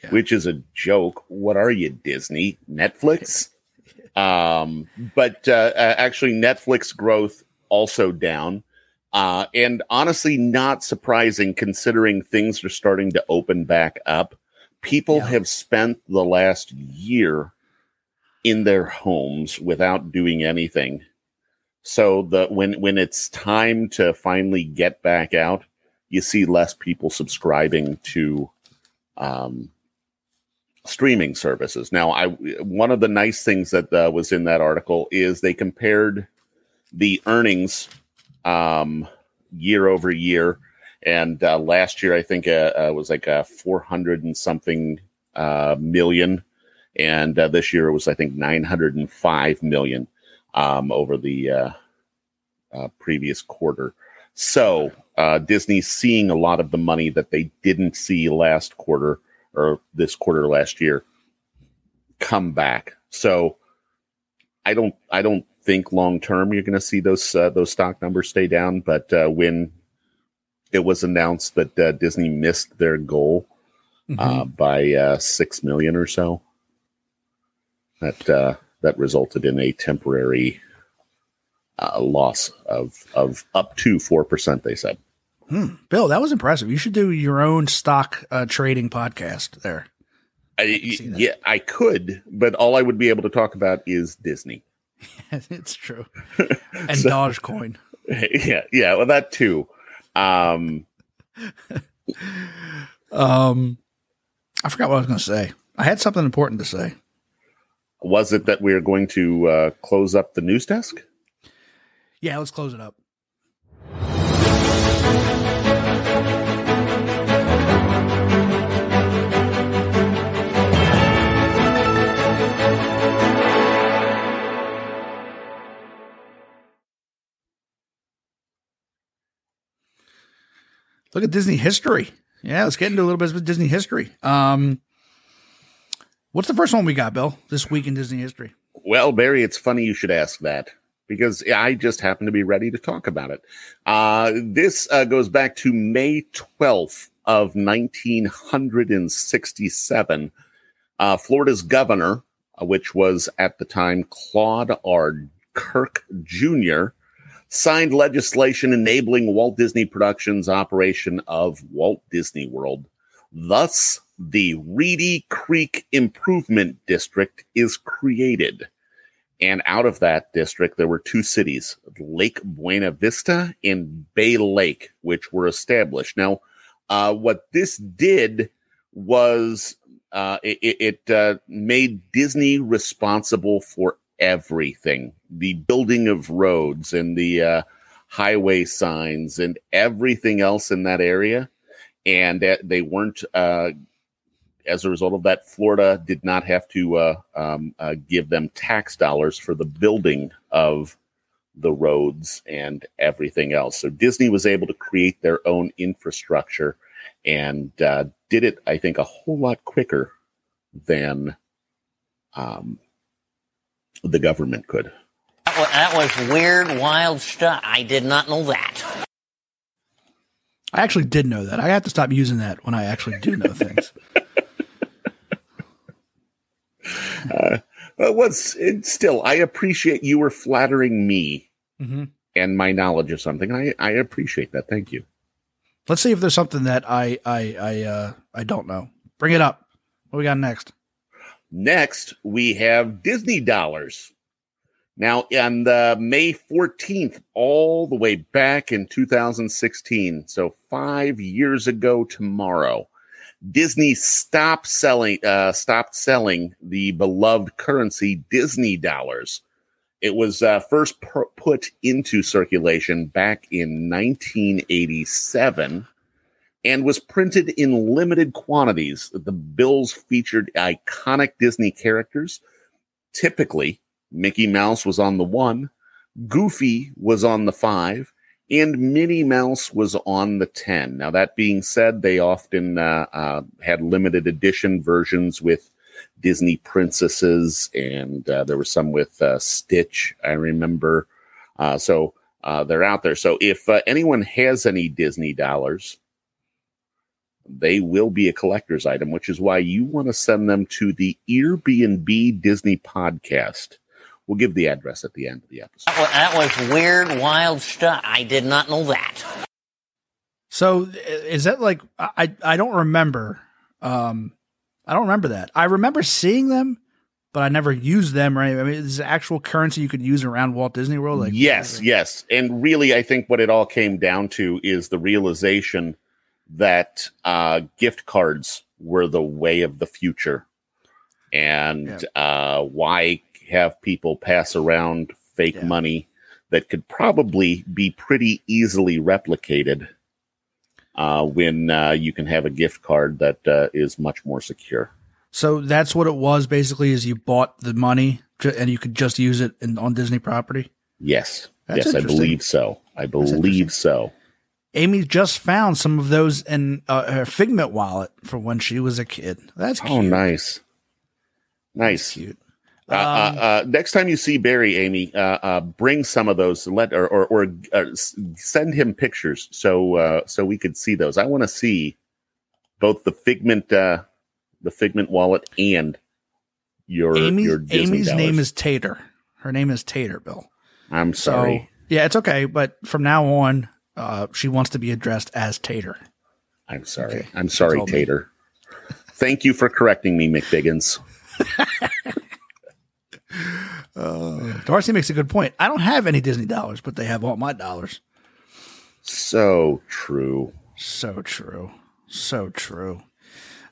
Yeah. which is a joke. What are you, Disney? Netflix? [LAUGHS] um, but uh, actually, Netflix growth also down. Uh, and honestly, not surprising considering things are starting to open back up. People Yeah. have spent the last year in their homes without doing anything. So the when when it's time to finally get back out, you see less people subscribing to um, streaming services. Now, I one of the nice things that uh, was in that article is they compared the earnings um, year over year, and uh, last year I think uh, uh, was like a four hundred and something uh, million, and uh, this year it was I think nine hundred and five million um, over the uh, uh, previous quarter. So uh, Disney's seeing a lot of the money that they didn't see last quarter or this quarter last year come back. So I don't I don't think long term you're going to see those uh, those stock numbers stay down, but uh, when it was announced that uh, Disney missed their goal uh, by uh, six million or so. That uh, that resulted in a temporary uh, loss of of up to four percent. They said. Bill, that was impressive. You should do your own stock uh, trading podcast there. I, that. yeah, I could, but all I would be able to talk about is Disney. [LAUGHS] it's true. [LAUGHS] And Dogecoin. [LAUGHS] yeah, yeah, well, that too. Um, Um, I forgot what I was going to say. I had something important to say. was it that we are going to uh, close up the news desk? Yeah, let's close it up. Look at Disney history. Yeah, let's get into a little bit of Disney history. Um, what's the first one we got, Bill? This week in Disney history. Well, Barry, it's funny you should ask that because I just happen to be ready to talk about it. Uh, this uh, goes back to May 12th of 1967. Uh, Florida's governor, uh, which was at the time Claude R. Kirk Jr., signed legislation enabling Walt Disney Productions' operation of Walt Disney World. Thus, the Reedy Creek Improvement District is created. And out of that district, there were two cities, Lake Buena Vista and Bay Lake, which were established. Now, uh, what this did was uh, it, it uh, made Disney responsible for everything the building of roads and the uh, highway signs and everything else in that area. And that they weren't uh, as a result of that, Florida did not have to uh, um, uh, give them tax dollars for the building of the roads and everything else. So Disney was able to create their own infrastructure and uh, did it, I think, a whole lot quicker than um, the government could. That wa- that was weird, wild stuff. I did not know that. I actually did know that. I have to stop using that when I actually do know things. [LAUGHS] But what's it still? I appreciate you were flattering me hmm and my knowledge of something. I, I appreciate that. Thank you. Let's see if there's something that I I I uh I don't know. Bring it up. What we got next? Next, we have Disney dollars. Now, on the May 14th, all the way back in 2016, so five years ago tomorrow, Disney stopped selling uh, stopped selling the beloved currency Disney dollars. It was uh, first pu- put into circulation back in 1987 and was printed in limited quantities. The bills featured iconic Disney characters. Typically, Mickey Mouse was on the one, Goofy was on the five, and Minnie Mouse was on the 10. Now, that being said, they often uh, uh, had limited edition versions with Disney princesses, and uh, there were some with uh, Stitch, I remember. Uh, so uh, they're out there. So if anyone has any Disney dollars, they will be a collector's item, which is why you want to send them to the Airbnb Disney podcast. We'll give the address at the end of the episode. That wa- that was weird, wild stuff. I did not know that. So is that like I I don't remember. Um, I don't remember that. I remember seeing them, but I never used them. Right? I mean, is it actual currency you could use around Walt Disney World? Like yes, yes. And really, I think what it all came down to is the realization that uh, gift cards were the way of the future. And uh, why have people pass around fake Yeah. money that could probably be pretty easily replicated uh, when uh, you can have a gift card that uh, is much more secure? So that's what it was basically. Is you bought the money and you could just use it in, on Disney property. Yes. That's yes, I believe so. I believe so. Amy just found some of those in uh, her Figment wallet from when she was a kid. That's cute. Oh, nice. Nice. Cute. Uh, uh, uh, next time you see Barry, Amy, uh, uh, bring some of those. Let or or, or send him pictures so uh, so we could see those. I want to see both the figment, uh, the figment wallet, and your Amy's, your Amy's dollars. name is Tater. Her name is Tater, Bill. I'm So sorry. yeah, it's okay. But from now on, uh, she wants to be addressed as Tater. I'm sorry. okay. I'm sorry, all me. Tater. Thank you for correcting me, McBiggins. Darcy makes a good point. I don't have any Disney dollars, but they have all my dollars. So true. So true. So true.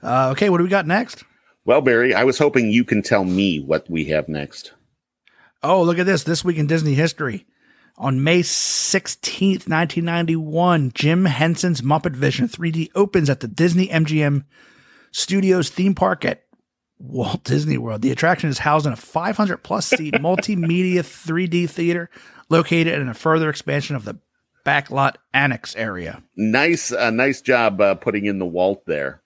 Uh, okay, what do we got next? Well, Barry, I was hoping you can tell me what we have next. Oh, look at this. This week in Disney history. On May 16th, 1991, Jim Henson's Muppet Vision 3D opens at the Disney MGM Studios theme park at Walt Disney World. The attraction is housed in a 500 plus seat [LAUGHS] multimedia 3D theater located in a further expansion of the backlot annex area. Nice, uh, nice job uh, putting in the Walt there.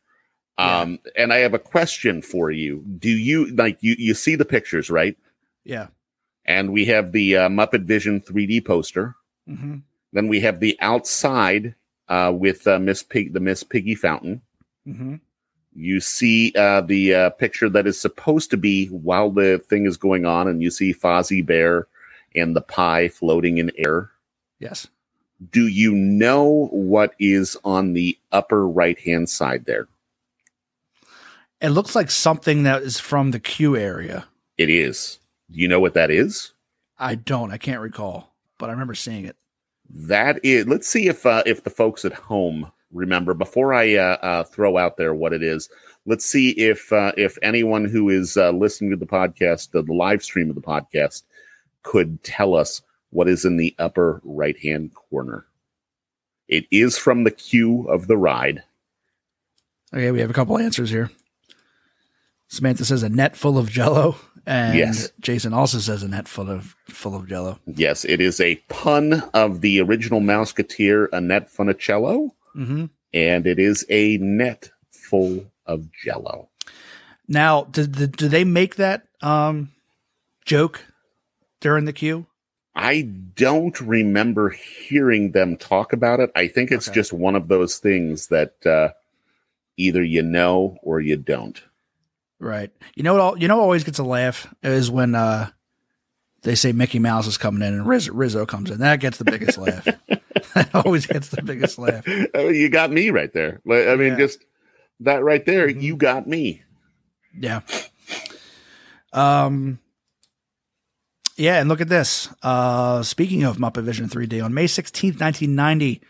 Um, and I have a question for you. Do you like you? You see the pictures, right? Yeah. And we have the uh, Muppet Vision 3D poster. hmm Then we have the outside uh, with uh, Miss Pig, the Miss Piggy fountain. hmm You see uh, the uh, picture that is supposed to be while the thing is going on, and you see Fozzie Bear and the pie floating in air. Yes. Do you know what is on the upper right hand side there? It looks like something that is from the queue area. It is. Do you know what that is? I don't. I can't recall, but I remember seeing it. That is. Let's see if uh, if the folks at home remember. Before I uh, uh, throw out there what it is, let's see if uh, if anyone who is uh, listening to the podcast, the live stream of the podcast, could tell us what is in the upper right hand corner. It is from the queue of the ride. Okay, we have a couple answers here. Samantha says a net full of jello, and Yes. Jason also says a net full of full of jello. Yes, it is a pun of the original Mouseketeer, Annette Funicello, hmm and it is a net full of Jello. Now, did, did, do they make that um, joke during the queue? I don't remember hearing them talk about it. I think it's Okay. just one of those things that uh, either you know or you don't. Right. You know what? All, you know what always gets a laugh is when uh, they say Mickey Mouse is coming in and Riz, Rizzo comes in. That gets the biggest laugh. [LAUGHS] that always gets the biggest laugh. [LAUGHS] Oh, you got me right there. I mean, Yeah. just that right there, Mhm. you got me. Yeah. Um. Yeah, and look at this. Uh, speaking of Muppet Vision 3D, on May 16th, 1990,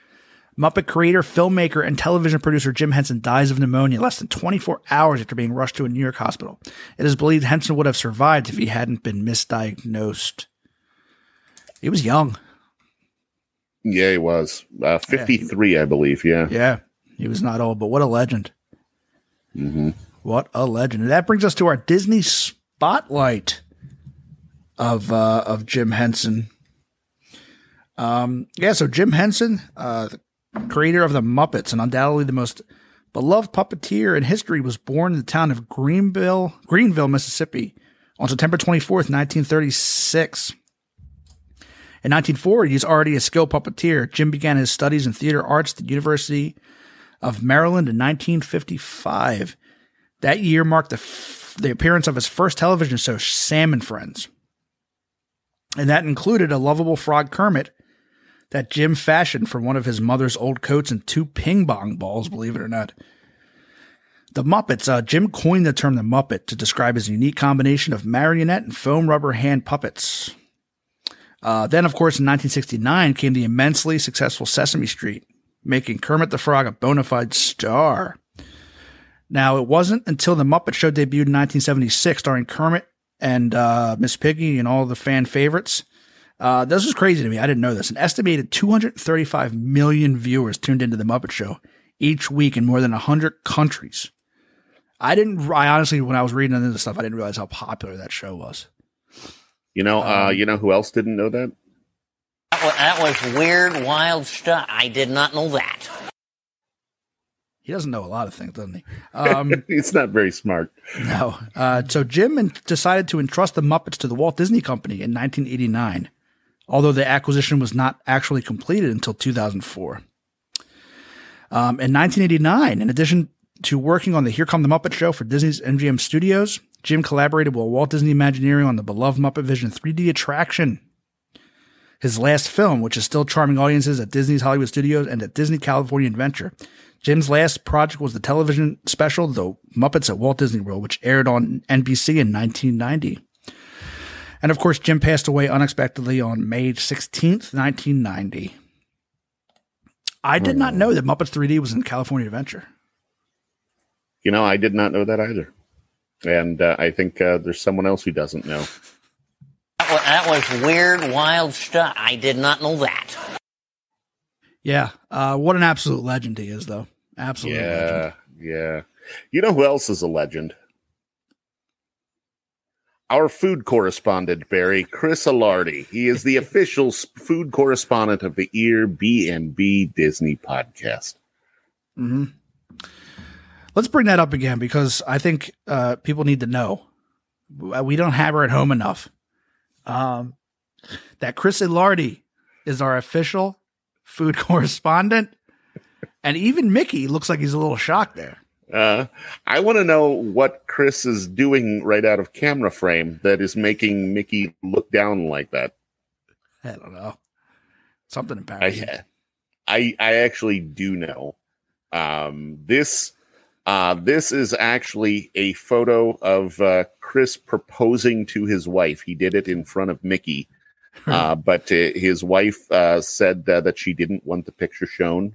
Muppet creator, filmmaker, and television producer Jim Henson dies of pneumonia less than 24 hours after being rushed to a New York hospital. It is believed Henson would have survived if he hadn't been misdiagnosed. He was young. Yeah, he was uh, fifty-three, I believe. Yeah. Yeah, he was not old, but what a legend. hmm What a legend. And that brings us to our Disney spotlight of uh, of Jim Henson. Um, yeah, so Jim Henson, uh, the creator of the Muppets and undoubtedly the most beloved puppeteer in history, was born in the town of Greenville, Greenville, Mississippi, on September 24th, 1936. In 1940, he's already a skilled puppeteer. Jim began his studies in theater arts at the University of Maryland in 1955. That year marked the, f- the appearance of his first television show, Sam and Friends. And that included a lovable frog Kermit that Jim fashioned from one of his mother's old coats and two ping pong balls, believe it or not. The Muppets, uh, Jim coined the term the Muppet to describe his unique combination of marionette and foam rubber hand puppets. Uh, then, of course, in 1969 came the immensely successful Sesame Street, making Kermit the Frog a bona fide star. Now, it wasn't until the Muppet Show debuted in 1976, starring Kermit and uh, Miss Piggy and all the fan favorites. Uh, this was crazy to me. I didn't know this. An estimated 235 million viewers tuned into the Muppet Show each week in more than 100 countries. I didn't. I honestly, when I was reading into this stuff, I didn't realize how popular that show was. You know, uh, Um, you know who else didn't know that? That was, that was weird, wild stuff. I did not know that. He doesn't know a lot of things, doesn't he? Um, [LAUGHS] It's not very smart. no. Uh, so Jim decided to entrust the Muppets to the Walt Disney Company in 1989, although the acquisition was not actually completed until 2004. Um, in 1989, in addition to working on the Here Come the Muppet Show for Disney's MGM Studios, Jim collaborated with Walt Disney Imagineering on the beloved Muppet Vision 3D attraction. His last film, which is still charming audiences at Disney's Hollywood Studios and at Disney California Adventure. Jim's last project was the television special, The Muppets at Walt Disney World, which aired on NBC in 1990. And of course, Jim passed away unexpectedly on May 16th, 1990. I did not know that Muppets 3D was in California Adventure. You know, I did not know that either. And uh, I think uh, there's someone else who doesn't know. That was, that was weird, wild stuff. I did not know that. Yeah, uh, what an absolute legend he is, though. Absolute legend. Yeah, yeah. You know who else is a legend? Our food correspondent, Barry, Chris Alardi. He is the official food correspondent of the Ear B&B Disney podcast. hmm Let's bring that up again because I think uh, people need to know. We don't have her at home enough. Um, that Chris Ilardi is our official food [LAUGHS] correspondent, and even Mickey looks like he's a little shocked there. Uh, I want to know what Chris is doing right out of camera frame that is making Mickey look down like that. I don't know, something embarrassing. I, I, I actually do know. Um, this, uh, this is actually a photo of uh, Chris proposing to his wife. He did it in front of Mickey, [LAUGHS] uh, but uh, his wife uh, said uh, that she didn't want the picture shown.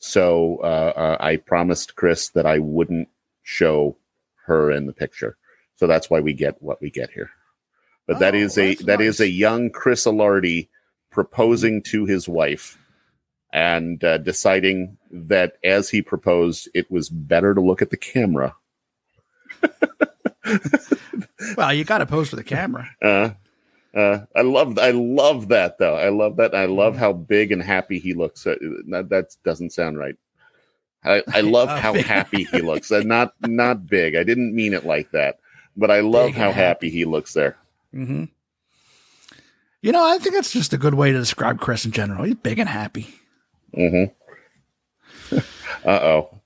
So uh, uh, I promised Chris that I wouldn't show her in the picture. So that's why we get what we get here. But that Oh, is a that is nice. a young Chris Alardi proposing to his wife and uh, deciding that as he proposed, it was better to look at the camera. [LAUGHS] Well, you got to pose for the camera. Uh, uh, I love I love that though. I love that. I love how big and happy he looks. Uh, that, that doesn't sound right. I, I [LAUGHS] love Uh, how big. happy he looks. Uh, not not big. I didn't mean it like that, but I love Big how happy. happy he looks there. hmm You know, I think that's just a good way to describe Chris in general. He's big and happy. Mm-hmm. [LAUGHS] uh oh.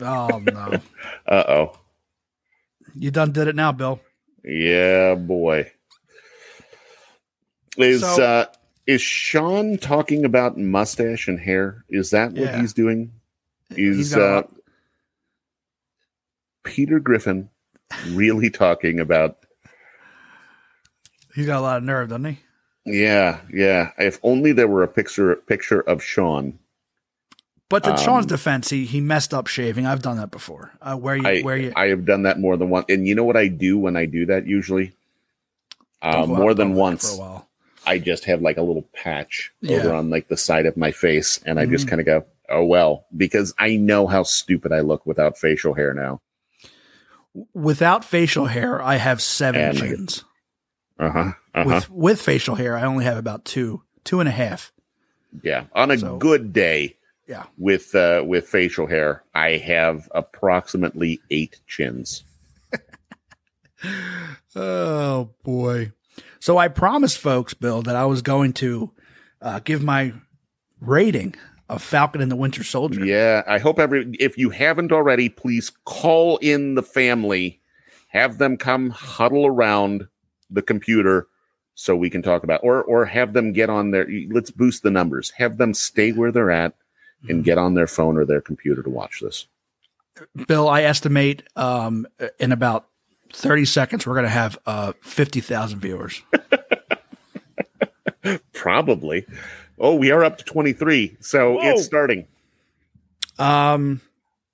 Oh no, [LAUGHS] Uh oh. you done did it now, Bill. Yeah, boy. Is So- uh is Sean talking about mustache and hair? Is that what Yeah. he's doing? Is uh Peter Griffin really talking about He's got a lot of nerve, doesn't he? yeah, yeah. If only there were a picture picture of Sean. But to Um, Sean's defense, he he messed up shaving. I've done that before. Uh, where you I where you I have done that more than once. And you know what I do when I do that usually? Uh, more than once. for a while. I just have like a little patch Yeah. over on like the side of my face, and I just Mhm. kind of go, "Oh well," because I know how stupid I look without facial hair now. Without facial hair, I have seven And- chins. Uh huh. Uh huh. With with facial hair, I only have about two, two and a half. Yeah. On a so- good day Yeah. with uh, with facial hair, I have approximately eight chins. [LAUGHS] Oh boy. So I promised folks, Bill, that I was going to uh, give my rating of Falcon and the Winter Soldier. Yeah. I hope every if you haven't already, please call in the family, have them come huddle around the computer so we can talk about or or have them get on their let's boost the numbers have them stay where they're at and get on their phone or their computer to watch this Bill, I estimate um, in about 30 seconds, we're going to have uh, 50,000 viewers. [LAUGHS] probably oh we are up to 23 so Whoa. it's starting Um,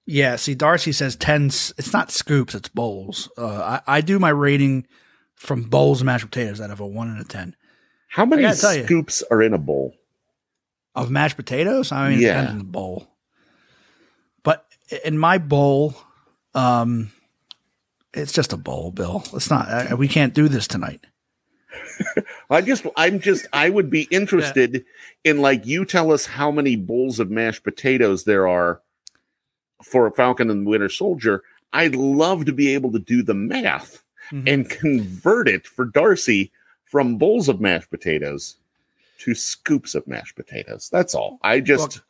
yeah, see, Darcy says 10, s- it's not scoops, it's bowls. Uh, I, I do my rating from bowls of mashed potatoes out of a 1 and a 10. how many gotta you. scoops are in a bowl Of mashed potatoes? I mean, it Yeah. depends on the bowl. But in my bowl, um, it's just a bowl, Bill. It's not, uh, we can't do this tonight. [LAUGHS] i just i'm just i would be interested in like you tell us how many bowls of mashed potatoes there are for Falcon and the Winter Soldier, I'd love to be able to do the math Mhm. and convert it for Darcy from bowls of mashed potatoes to scoops of mashed potatoes. That's all. I just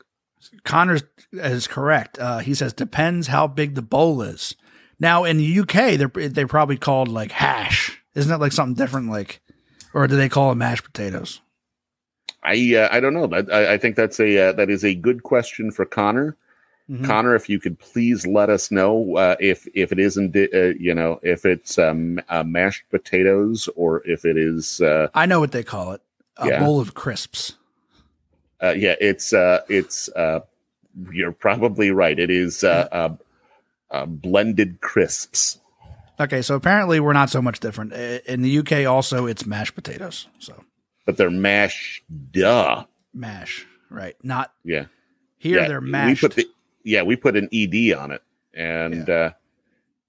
Connor is correct. Uh, he says depends how big the bowl is. Now in the UK, they're they probably called like hash. Isn't that like something different? Like, or do they call it mashed potatoes? I uh, I don't know. That I, I think that's a uh, that is a good question for Connor. Mhm. Connor, if you could please let us know uh, if if it isn't uh, you know if it's um, uh, mashed potatoes or if it is uh, I know what they call it. A Yeah. bowl of crisps. uh, yeah it's uh, it's uh, you're probably right. It is uh, uh, uh, blended crisps. Okay, so apparently we're not so much different. In the UK, also it's mashed potatoes. So but they're mashed. Duh. mash, right? Not Yeah. here. yeah. they're We mashed. put the yeah we put an ed on it, and uh,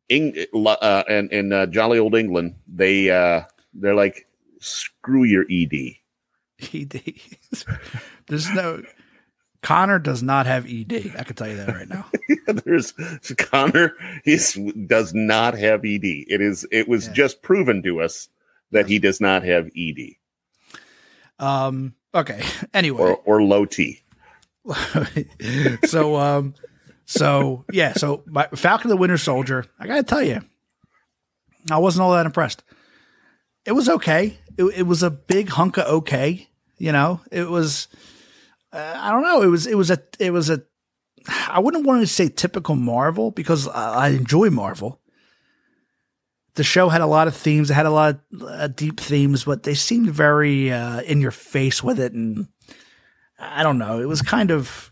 Eng- uh, and in uh, jolly old England they uh, they're like screw your ed. [LAUGHS] ED. [LAUGHS] There's no. Connor does not have ED. I can tell you that right now. [LAUGHS] yeah, There's Connor. He does not have ed. It is it was Yeah. just proven to us that he does not have ed Um. Okay. [LAUGHS] Anyway. or or low t. [LAUGHS] so um so yeah so my falcon the winter soldier i gotta tell you i wasn't all that impressed it was okay it, it was a big hunk of okay you know it was uh, i don't know it was it was a it was a i wouldn't want to say typical marvel because i, I enjoy marvel the show had a lot of themes it had a lot of uh, deep themes but they seemed very uh, in your face with it and I don't know. It was kind of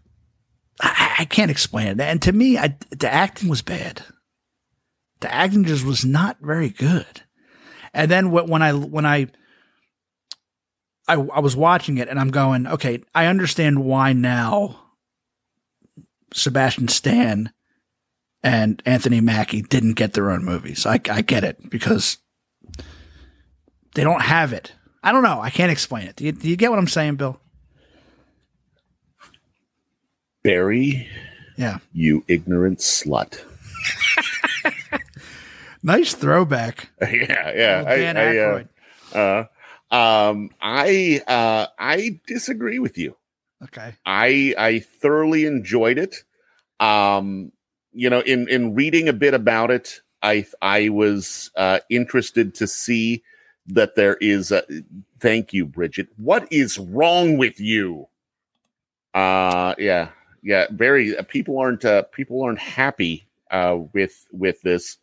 I, I can't explain it. And to me, I, the acting was bad. The acting just was not very good. And then when I when I I, I was watching it and I'm going, okay, I understand why now Sebastian Stan and Anthony Mackie didn't get their own movies. I, I get it because they don't have it. I don't know. I can't explain it. Do you, do you get what I'm saying, Bill? Barry, Yeah. you ignorant slut. [LAUGHS] Nice throwback. [LAUGHS] yeah, yeah. Dan Aykroyd. uh, uh, um, I uh, I disagree with you. okay. I I thoroughly enjoyed it. Um, you know, in in reading a bit about it, I I was uh, interested to see that there is a. Thank you, Bridget. What is wrong with you? Uh, yeah, yeah. Very. Uh, people aren't uh, people aren't happy uh, with with this,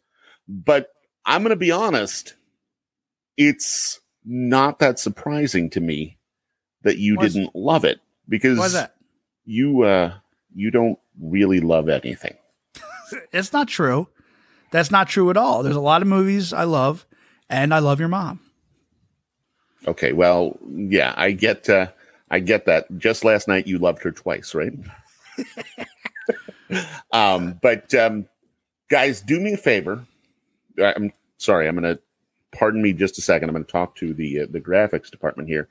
but I'm going to be honest. It's not that surprising to me that you didn't love it because that? you uh you don't really love anything. [LAUGHS] It's not true. That's not true at all. There's a lot of movies I love, and I love your mom. Okay, well, yeah, I get uh I get that. Just last night you loved her twice, right? [LAUGHS] um but um guys, do me a favor. I'm sorry, I'm going to pardon me just a second. I'm going to talk to the uh, the graphics department here.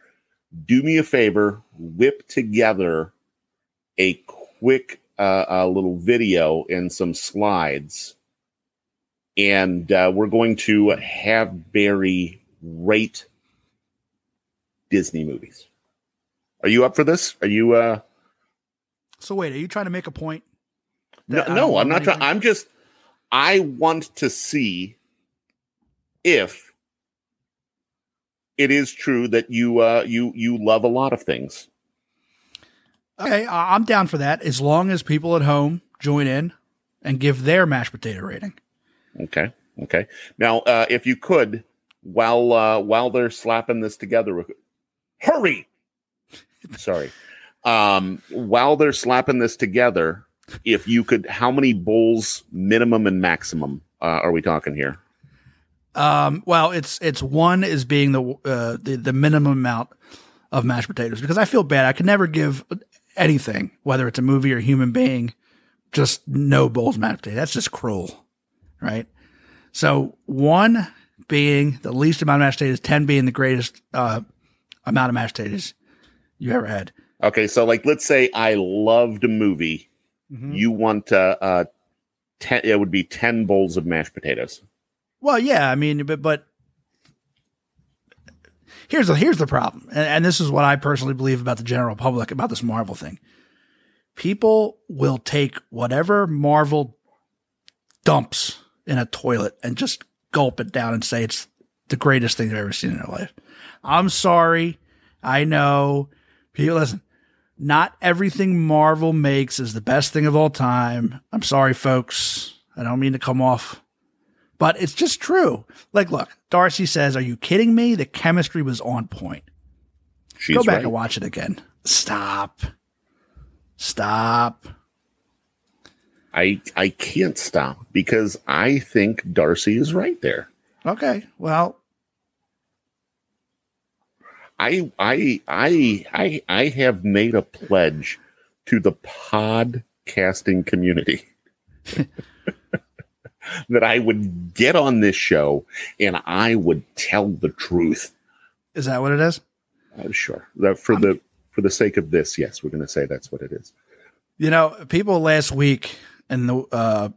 Do me a favor, whip together a quick uh, little video and some slides, and uh, we're going to have Barry rate Disney movies. Are you up for this? Are you? uh So wait, are you trying to make a point? No, no, I'm not trying. I'm just. I want to see if it is true that you uh you you love a lot of things. Okay, I'm down for that as long as people at home join in and give their mashed potato rating. Okay. Okay. Now, uh, if you could, while uh, while they're slapping this together, hurry. [LAUGHS] Sorry. Um, while they're slapping this together, if you could, how many bowls minimum and maximum uh, are we talking here? Um, well, it's it's one is being the uh, the the minimum amount of mashed potatoes because I feel bad. I can never give anything, whether it's a movie or a human being, just no bowls of mashed potatoes. That's just cruel, right? So one being the least amount of mashed potatoes, ten being the greatest uh, amount of mashed potatoes you ever had. Okay, so like let's say I loved a movie. Mhm. You want uh, uh ten, it would be ten bowls of mashed potatoes. Well, yeah, I mean, but but here's the here's the problem, and, and this is what I personally believe about the general public about this Marvel thing. People will take whatever Marvel dumps in a toilet and just gulp it down and say it's the greatest thing they've ever seen in their life. I'm sorry, I know. People, listen. Not everything Marvel makes is the best thing of all time. I'm sorry, folks. I don't mean to come off but it's just true. Like, look, Darcy says, Are you kidding me? The chemistry was on point. She's Go back right. and watch it again. Stop. Stop. I I can't stop because I think Darcy is right there. Okay. Well, I I I I I have made a pledge to the podcasting community [LAUGHS] that I would get on this show and I would tell the truth. is that what it is? I'm sure that for the for the sake of this, yes, we're going to say that's what it is. You know, people last week and the uh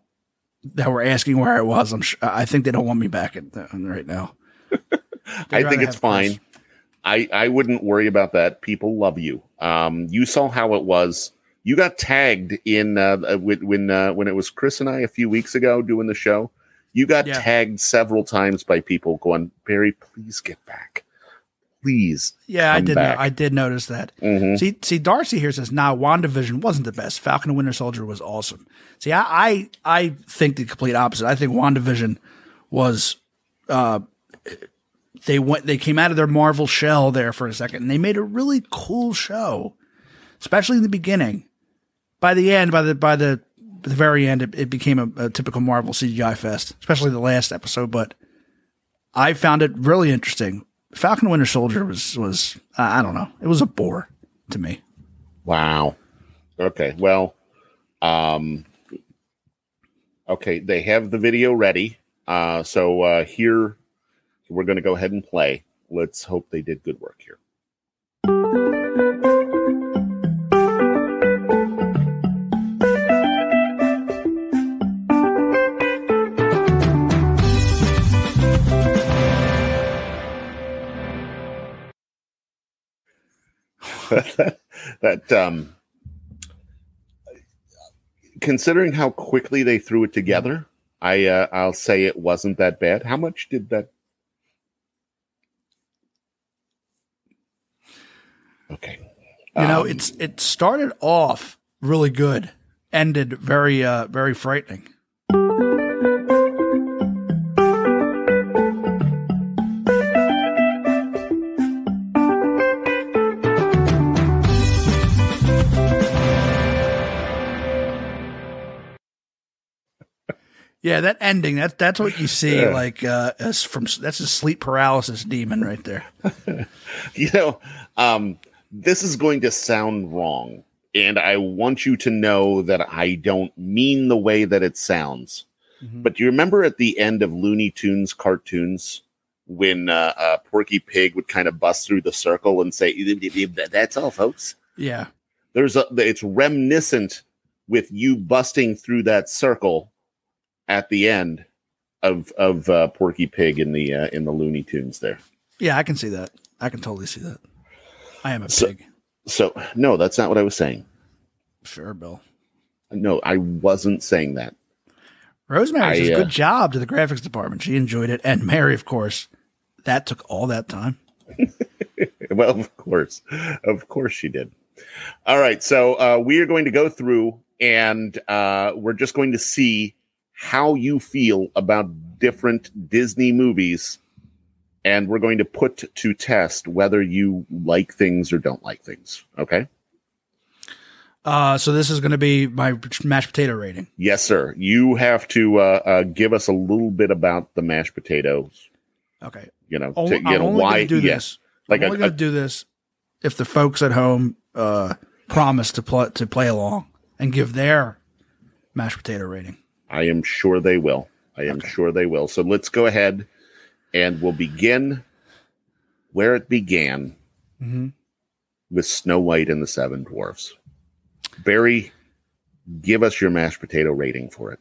that were asking where I was. I'm sure, I think they don't want me back in, right now. [LAUGHS] I think it's fine. I I wouldn't worry about that. People love you. Um, you saw how it was. You got tagged in uh, when when uh, when it was Chris and I a few weeks ago doing the show. You got Yeah. tagged several times by people going, Barry, please get back, please. Yeah, I did. I did notice that. Mhm. See, see, Darcy here says, "Nah, WandaVision wasn't the best. Falcon and Winter Soldier was awesome." See, I, I, I think the complete opposite. I think WandaVision was, uh, they went, they came out of their Marvel shell there for a second, and they made a really cool show, especially in the beginning. By the end, by the by the the very end, it, it became a, a typical Marvel CGI fest, especially the last episode. But I found it really interesting. Falcon Winter Soldier was was uh, I don't know, it was a bore to me. Wow. Okay. Well, um, okay. They have the video ready. Uh, so uh, here we're going to go ahead and play. Let's hope they did good work here. [LAUGHS] that um considering how quickly they threw it together i uh, i'll say it wasn't that bad. How much did that? Okay. You know, Um, it's it started off really good, ended very uh very frightening. Yeah, that ending, that that's what you see Yeah. like uh as from that's a sleep paralysis demon right there. [LAUGHS] you know um this is going to sound wrong and i want you to know that i don't mean the way that it sounds Mhm. but do you remember at the end of looney tunes cartoons when uh, uh porky pig would kind of bust through the circle and say that's all folks Yeah. there's a it's reminiscent with you busting through that circle at the end of of uh, porky pig in the uh, in the looney tunes there Yeah, I can see that. I can totally see that. I am a So- pig. so no that's not what i was saying Sure, Bill. No, I wasn't saying that. Rosemary says, uh, good job to the graphics department. She enjoyed it. And Mary, of course. That took all that time. [LAUGHS] Well, of course, of course she did. All right, so uh, we are going to go through, and uh, we're just going to see how you feel about different Disney movies, and we're going to put to test whether you like things or don't like things. Okay? Uh, so this is going to be my mashed potato rating. Yes, sir. You have to uh, uh, give us a little bit about the mashed potatoes. Okay. You know, to, you I'm know why? do yeah. this. Like I'm only going to do this if the folks at home uh, promise to, pl- to play along and give their mashed potato rating. I am sure they will. I am sure they will. So let's go ahead and we'll begin where it began Mm-hmm. with Snow White and the Seven Dwarfs. Barry, give us your mashed potato rating for it.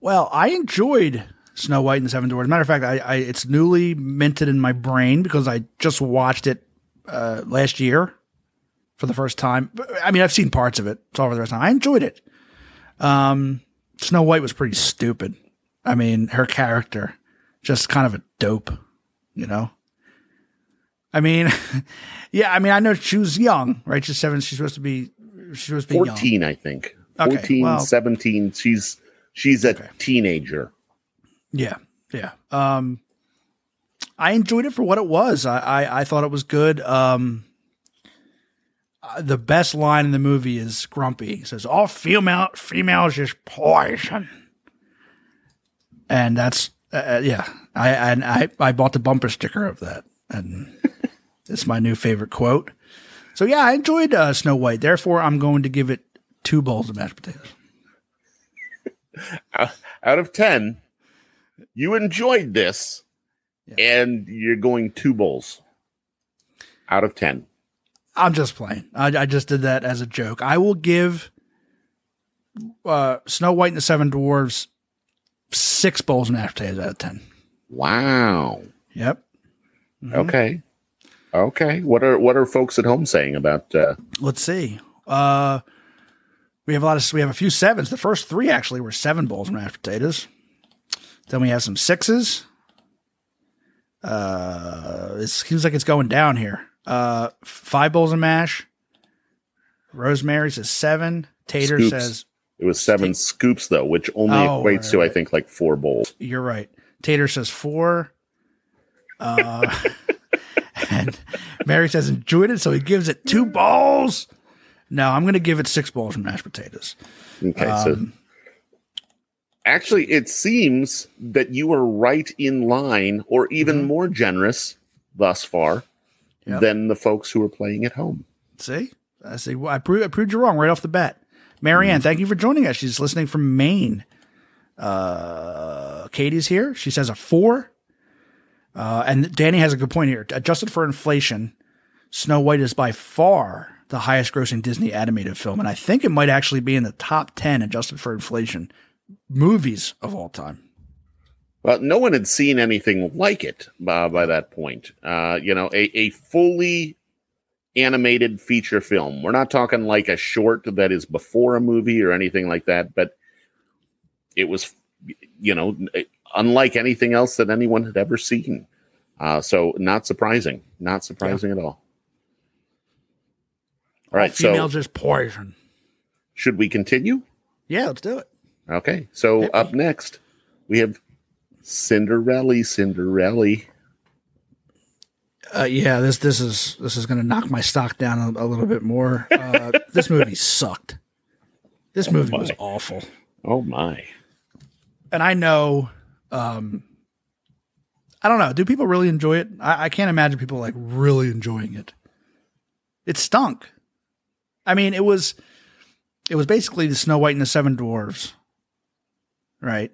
Well, I enjoyed Snow White and the Seven Dwarfs. Matter of fact, I, I it's newly minted in my brain because I just watched it uh, last year for the first time. I mean, I've seen parts of it. It's all for the first time. I enjoyed it. Um, Snow White was pretty stupid. I mean, her character just kind of a dope, you know. I mean, [LAUGHS] yeah. I mean, I know she was young, right? She's seven. She's supposed to be. She's supposed to be young. 14, I think. Okay, 14, well- 17. She's she's a Okay. teenager. Yeah, yeah. Um, I enjoyed it for what it was. I I, I thought it was good. Um, the best line in the movie is Grumpy He says, "All female females is poison," and that's uh, yeah. I and I I bought the bumper sticker of that, and [LAUGHS] it's my new favorite quote. So yeah, I enjoyed uh, Snow White. Therefore, I'm going to give it two bowls of mashed potatoes. [LAUGHS] Out of 10, you enjoyed this and you're going two bowls out of 10. I'm just playing. I, I just did that as a joke. I will give uh, Snow White and the Seven Dwarves six bowls of mashed potatoes out of ten. Wow. Yep. Mm-hmm. Okay. Okay. What are what are folks at home saying about uh Let's see. Uh, we have a lot of we have a few sevens. The first three actually were seven bowls of mashed potatoes. Then we have some sixes. Uh, it seems like it's going down here. Uh, five bowls of mash. Rosemary says seven. Tater Scoops. says it was seven scoops though, which only Oh, equates right, to I think like four bowls. You're right. Tater says four. Uh, [LAUGHS] and Mary says enjoyed it, so he gives it two bowls. No, I'm going to give it six bowls of mashed potatoes. Okay, Um, so actually it seems that you are right in line or even Mm-hmm. more generous thus far Yep. than the folks who are playing at home. See, I see. Well, I proved, I proved you wrong right off the bat. Marianne, thank you for joining us. She's listening from Maine. Uh, Katie's here. She says a four. Uh, and Danny has a good point here. Adjusted for inflation, Snow White is by far the highest grossing Disney animated film. And I think it might actually be in the top 10, adjusted for inflation, movies of all time. Well, no one had seen anything like it uh, by that point. Uh, you know, a, a fully animated feature film. We're not talking like a short that is before a movie or anything like that, but it was, you know, unlike anything else that anyone had ever seen. Uh, so not surprising, not surprising at all. All right, so Females just poison. should we continue? Yeah, let's do it. Okay, so Hit me. up next we have Cinderella, Cinderella. Uh, yeah, this this is this is going to knock my stock down a, a little bit more. Uh, [LAUGHS] this movie sucked. This movie was awful, Oh my! and I know. Um, I don't know. Do people really enjoy it? I, I can't imagine people like really enjoying it. It stunk. I mean, it was it was basically the Snow White and the Seven Dwarves, right?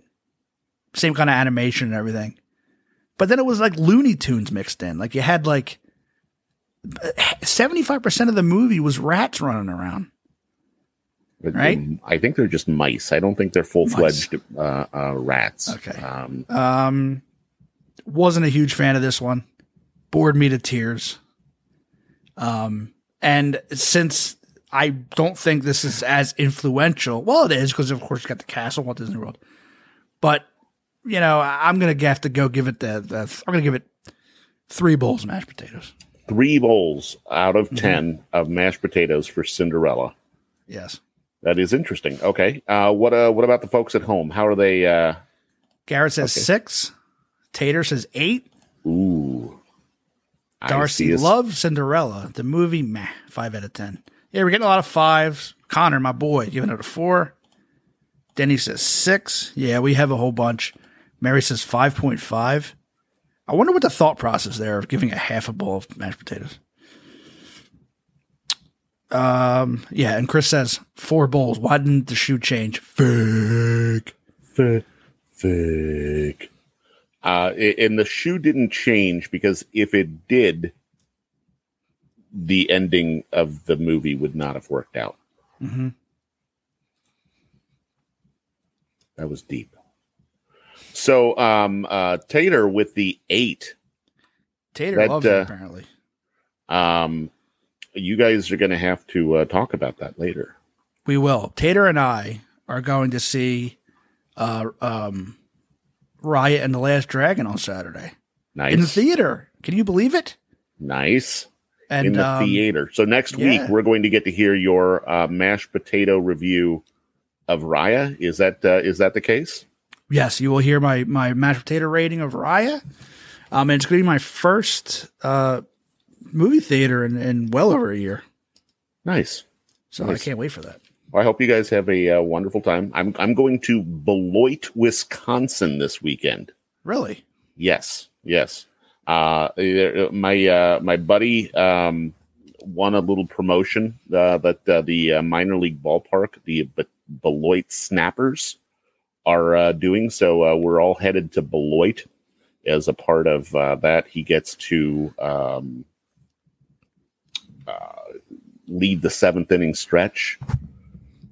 Same kind of animation and everything. But then it was like Looney Tunes mixed in. Like you had like 75% of the movie was rats running around. But Right? I think they're just mice. I don't think they're full fledged uh, uh, rats. Okay. Um, Um, wasn't a huge fan of this one. Bored me to tears. Um, and since I don't think this is as influential, well, it is because of course you got the castle, Walt Disney World. But you know, I'm gonna have to go give it the. the I'm gonna give it three bowls of mashed potatoes. three bowls out Mm-hmm. of 10 of mashed potatoes for Cinderella. Yes. That is interesting. Okay. Uh, what uh, what about the folks at home? How are they? Uh, Garrett says Okay. six. Tater says eight. ooh. Darcy loves Cinderella. The movie, meh, five out of ten. Yeah, we're getting a lot of fives. Connor, my boy, giving it a four. Denny says six. Yeah, we have a whole bunch. Mary says five point five. I wonder what the thought process there of giving a half a bowl of mashed potatoes. Um, yeah, and Chris says four bowls. Why didn't the shoe change? Fake. F- fake. Uh, and the shoe didn't change because if it did, the ending of the movie would not have worked out. Mhm. That was deep. So, um, uh, Tater with the eight. Tater That, loves it uh, apparently. Um, you guys are going to have to uh, talk about that later. We will. Tater and I are going to see uh, um, Raya and the Last Dragon on Saturday Nice, in the theater. Can you believe it? nice And in the um, theater. So next week we're going to get to hear your uh, mashed potato review of Raya. Is that uh, is that the case? Yes, you will hear my my mashed potato rating of Raya. Um, and it's going to be my first uh, movie theater in, in well over a year. Nice. So Nice. I can't wait for that. Well, I hope you guys have a uh, wonderful time. I'm I'm going to Beloit, Wisconsin this weekend. Really? Yes, yes. Uh, my uh, my buddy um, won a little promotion uh, that uh, the uh, minor league ballpark, the Be- Beloit Snappers, are uh, doing. So uh, we're all headed to Beloit as a part of uh, that. He gets to um, uh, lead the seventh inning stretch.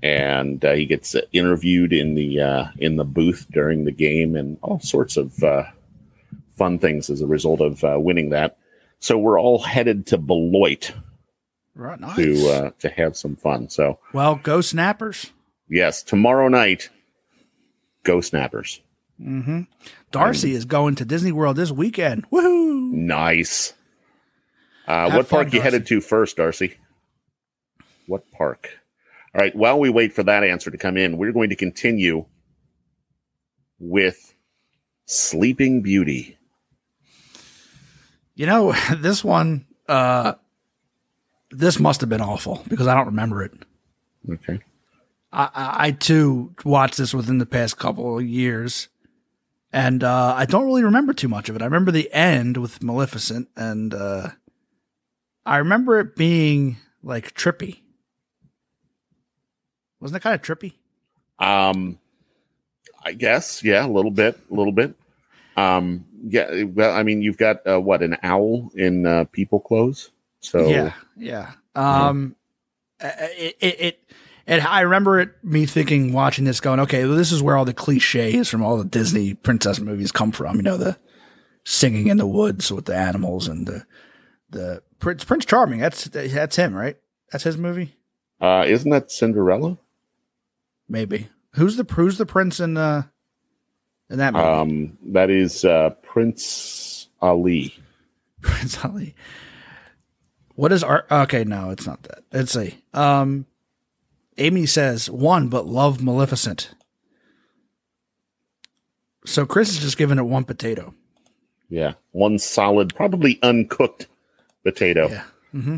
And uh, he gets interviewed in the uh, in the booth during the game, and all sorts of uh, fun things as a result of uh, winning that. So we're all headed to Beloit Right. Nice. to uh, to have some fun. So well, go Snappers. yes, tomorrow night, go Snappers. hmm Darcy is going to Disney World this weekend. Woohoo! Nice. Uh, what fun, park you headed to first, Darcy? What park? All right. While we wait for that answer to come in, we're going to continue with Sleeping Beauty. You know, [LAUGHS] this one, uh, this must have been awful because I don't remember it. Okay. I, I, too watched this within the past couple of years, and uh, I don't really remember too much of it. I remember the end with Maleficent, and uh, I remember it being like trippy. Wasn't it kind of trippy? Um, I guess, yeah, a little bit, a little bit. Um, yeah, well, I mean, you've got uh, what an owl in uh, people clothes. So Yeah, yeah. Um, uh, it, it, it, and I remember it me thinking watching this, going, okay, well, this is where all the cliches from all the Disney princess movies come from. You know, the singing in the woods with the animals and the the Prince Prince Charming. That's that's him, right? That's his movie. uh, isn't that Cinderella? Maybe who's the who's the prince in uh in that movie? Um, that is uh, Prince Ali. [LAUGHS] Prince Ali. What is our Okay, no, it's not that. Let's see. Um, Amy says one, but love Maleficent. So Chris is just giving it one potato. Yeah, one solid, probably uncooked potato. Yeah. hmm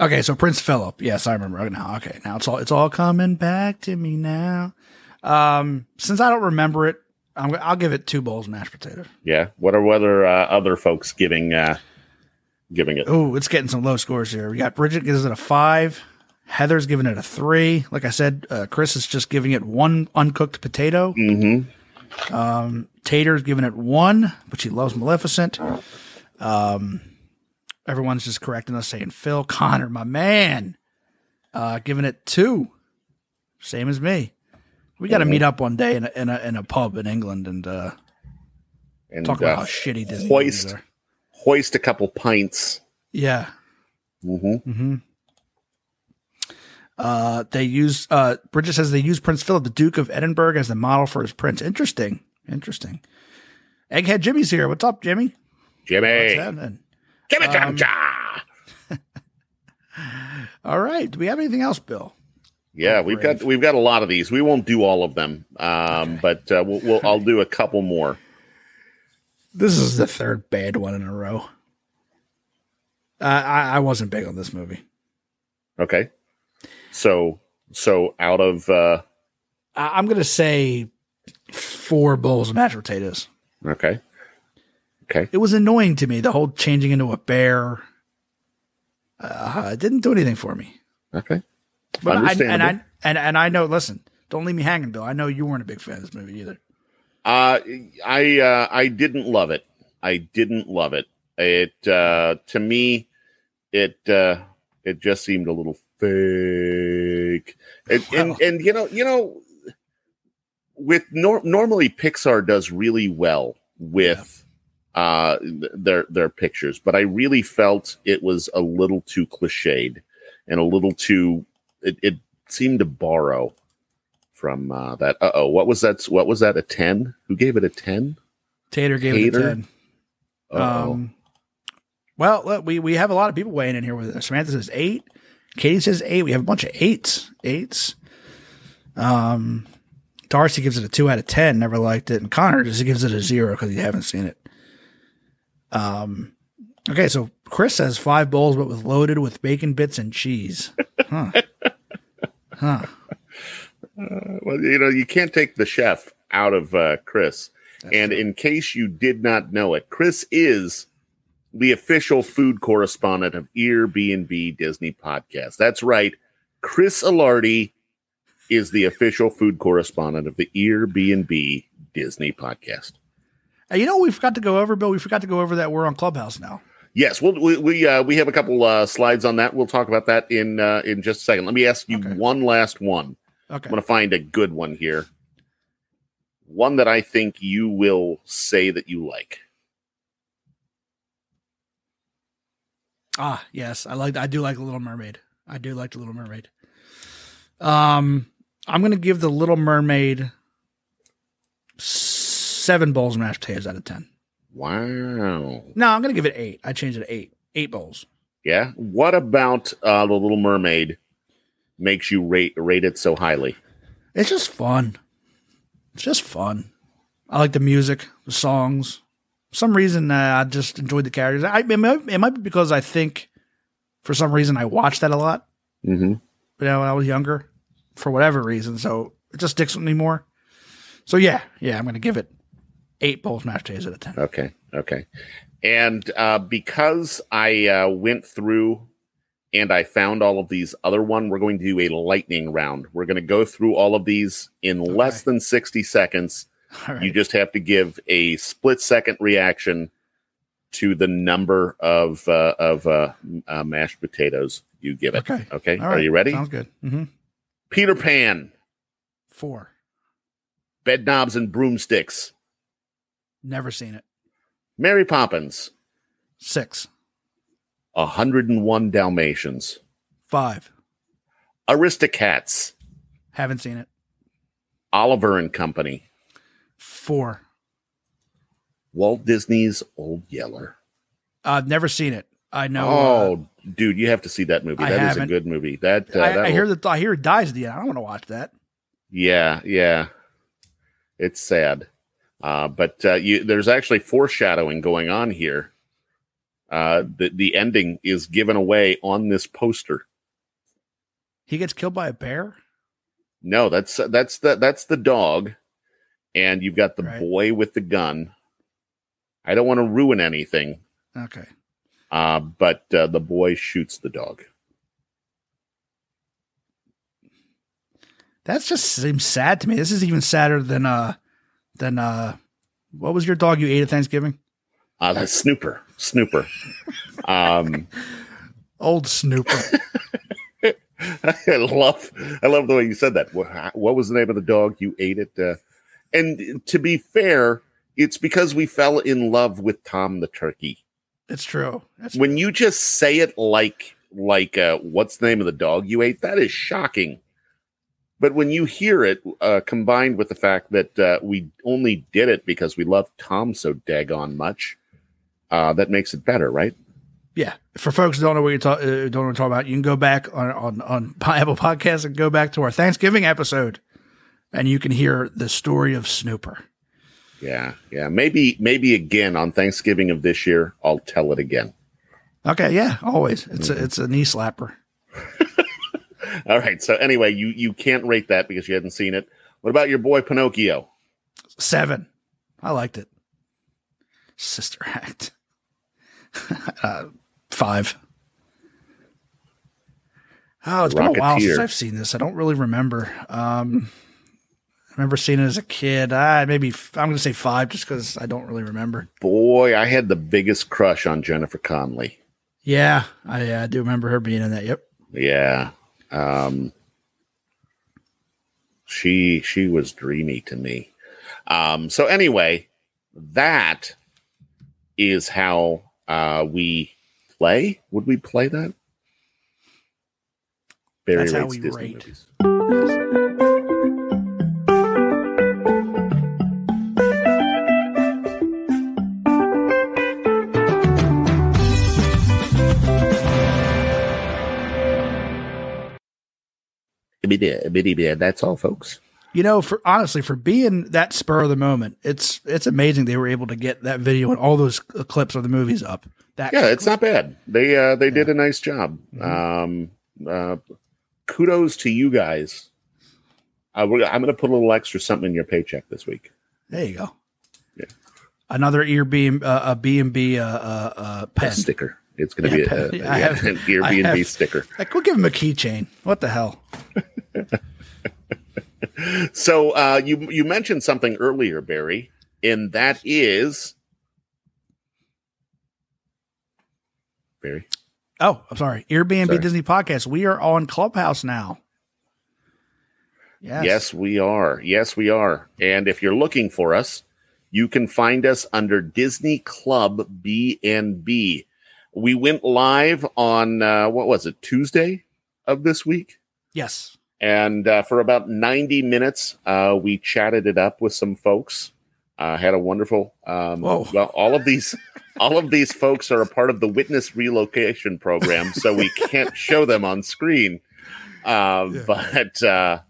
Okay, so Prince Philip. Yes, I remember now. Okay, now it's all it's all coming back to me now. Um, since I don't remember it, I'm, I'll give it two bowls of mashed potato. Yeah. What are other uh, other folks giving uh, giving it? Oh, it's getting some low scores here. We got Bridget gives it a five. Heather's giving it a three. Like I said, uh, Chris is just giving it one uncooked potato. Mm-hmm. Um, Tater's giving it one, but she loves Maleficent. Um, everyone's just correcting us, saying Phil Connor, my man, uh, giving it two, same as me. We got to meet up one day in a, in a in a pub in England and uh, And talk about uh, how shitty Disney hoist hoist a couple pints. Yeah, Mm-hmm. hmm Uh, they use uh, Bridget says they use Prince Philip, the Duke of Edinburgh, as the model for his prince. Interesting, interesting. Egghead Jimmy's here. What's up, Jimmy? Jimmy, What's happening? to Um, [LAUGHS] All right. Do we have anything else, Bill? Yeah, we've got we've got a lot of these. We won't do all of them, um, but uh, we'll, we'll I'll do a couple more. This is the third bad one in a row. Uh, I, I wasn't big on this movie. Okay, so so out of uh, I'm going to say four bowls of mashed potatoes. okay, okay, It was annoying to me, the whole changing into a bear. Uh, it didn't do anything for me. okay. But I, and I and and I know. Listen, don't leave me hanging, Bill. I know you weren't a big fan of this movie either. Uh, I uh, I didn't love it. I didn't love it. It uh, to me, it uh, it just seemed a little fake. And, and and you know you know with nor- normally Pixar does really well with uh their their pictures, but I really felt it was a little too cliched and a little too it, it seemed to borrow from uh that uh oh what was that what was that a 10 who gave it a 10 Tater gave it a 10. Uh-oh. Um, well, look, we, we have a lot of people weighing in here with us. Samantha says eight. Katie says eight. We have a bunch of eights. Eights. Um, Darcy gives it a two out of ten. Never liked it, and Connor just gives it a zero because he haven't seen it. Um, okay, so Chris says five bowls, but with loaded with bacon bits and cheese. Huh. [LAUGHS] Huh. well you know you can't take the chef out of uh Chris and in case you did not know it Chris is the official food correspondent of Airbnb Disney podcast that's right Chris Alardi is the official food correspondent of the Airbnb Disney podcast you know we forgot to go over, Bill? We forgot to go over that we're on Clubhouse now. Yes, we'll, we we uh, we have a couple uh, slides on that. We'll talk about that in uh, in just a second. Let me ask you Okay. one last one. Okay. I'm going to find a good one here. One that I think you will say that you like. Ah, yes, I like. I do like the Little Mermaid. I do like the Little Mermaid. Um, I'm gonna give the Little Mermaid seven bowls of mashed potatoes out of ten. Wow. No, I'm gonna give it eight. I changed it to eight. Eight bowls. Yeah. What about uh, the Little Mermaid makes you rate rate it so highly? It's just fun. It's just fun. I like the music, the songs. Some reason, uh, I just enjoyed the characters. I, it, might, it might be because I think, for some reason, I watched that a lot. Mm-hmm. you know, when I was younger, for whatever reason. So it just sticks with me more. So yeah, yeah, I'm gonna give it eight bowls mashed potatoes out of ten. Okay. Okay. And uh, because I uh, went through and I found all of these other one, we're going to do a lightning round. We're going to go through all of these in less than 60 seconds. [LAUGHS] Right. You just have to give a split second reaction to the number of uh, of uh, uh, mashed potatoes you give it. Okay. Okay. Are you ready? Sounds good. Mm-hmm. Peter Pan, Four. bed knobs and broomsticks. Never seen it. Mary Poppins, Six. 101 Dalmatians. Five. Aristocats, Haven't seen it. Oliver and Company, Four. Walt Disney's Old Yeller. I've never seen it. I know. oh, dude, you have to see that movie. I That is a haven't. good movie. That, uh, uh, I, I hear that. I hear it dies at the end. I don't want to watch that. Yeah, yeah. It's sad. Uh, but uh, you, there's actually foreshadowing going on here. Uh, the, the ending is given away on this poster. He gets killed by a bear. No, that's that's the that's the dog, and you've got the Right. boy with the gun. I don't want to ruin anything, Okay. uh, but uh, the boy shoots the dog. That just seems sad to me. This is even sadder than uh than uh what was your dog you ate at Thanksgiving? Uh, that's Snooper, Snooper. um, Old Snooper. [LAUGHS] I love I love the way you said that. What, what was the name of the dog you ate it? Uh, and to be fair, it's because we fell in love with Tom the turkey. it's true. That's When you just say it like like uh, what's the name of the dog you ate, that is shocking. But when you hear it uh, combined with the fact that uh, we only did it because we love Tom so daggone much, uh, that makes it better, right? Yeah, for folks who don't know what you're talking, uh, don't know what talking about, you can go back on on on [LAUGHS] Apple Podcasts and go back to our Thanksgiving episode, and you can hear the story of Snooper. Yeah, yeah. Maybe maybe again on Thanksgiving of this year, I'll tell it again. Okay, yeah, always. It's a it's a knee slapper. [LAUGHS] All right. So anyway, you you can't rate that because you hadn't seen it. What about your boy Pinocchio? Seven. I liked it. Sister Act. [LAUGHS] uh, five. Oh, it's been a while since I've seen this. I don't really remember. Um, remember seeing it as a kid. Ah, maybe I'm going to say five just because I don't really remember. Boy, I had the biggest crush on Jennifer Connelly. Yeah, I, uh, I do remember her being in that. Yep. Yeah. Um, she she was dreamy to me. Um, so anyway, that is how uh, we play. Would we play that? Barry That's how rates we Disney rate. movies. That's all, folks. You know, for honestly, for being that spur of the moment, it's it's amazing they were able to get that video and all those clips of the movies up. That Yeah, it's not bad. They uh, they did a nice job. Mm-hmm. Um, uh, kudos to you guys. Uh, I'm going to put a little extra something in your paycheck this week. There you go. Yeah. Another ear beam, uh, a B and B, uh, uh, A pen. sticker. It's going to Yeah, be a, pen. a, [LAUGHS] Yeah, have- [LAUGHS] an Airbnb have- sticker. Like, we'll give him a keychain. What the hell? [LAUGHS] So uh, you you mentioned something earlier, Barry, and that is Barry. Oh, I'm sorry. Airbnb Sorry. Disney podcast. We are on Clubhouse now. Yes. Yes, we are. Yes, we are. And if you're looking for us, you can find us under Disney Club BNB. We went live on uh, what was it Tuesday of this week, Yes. And uh, for about 90 minutes, uh, we chatted it up with some folks. Uh, had a wonderful. Um, Whoa. well, all of these, all of these folks are a part of the witness relocation program, so we can't show them on screen. Uh, But uh,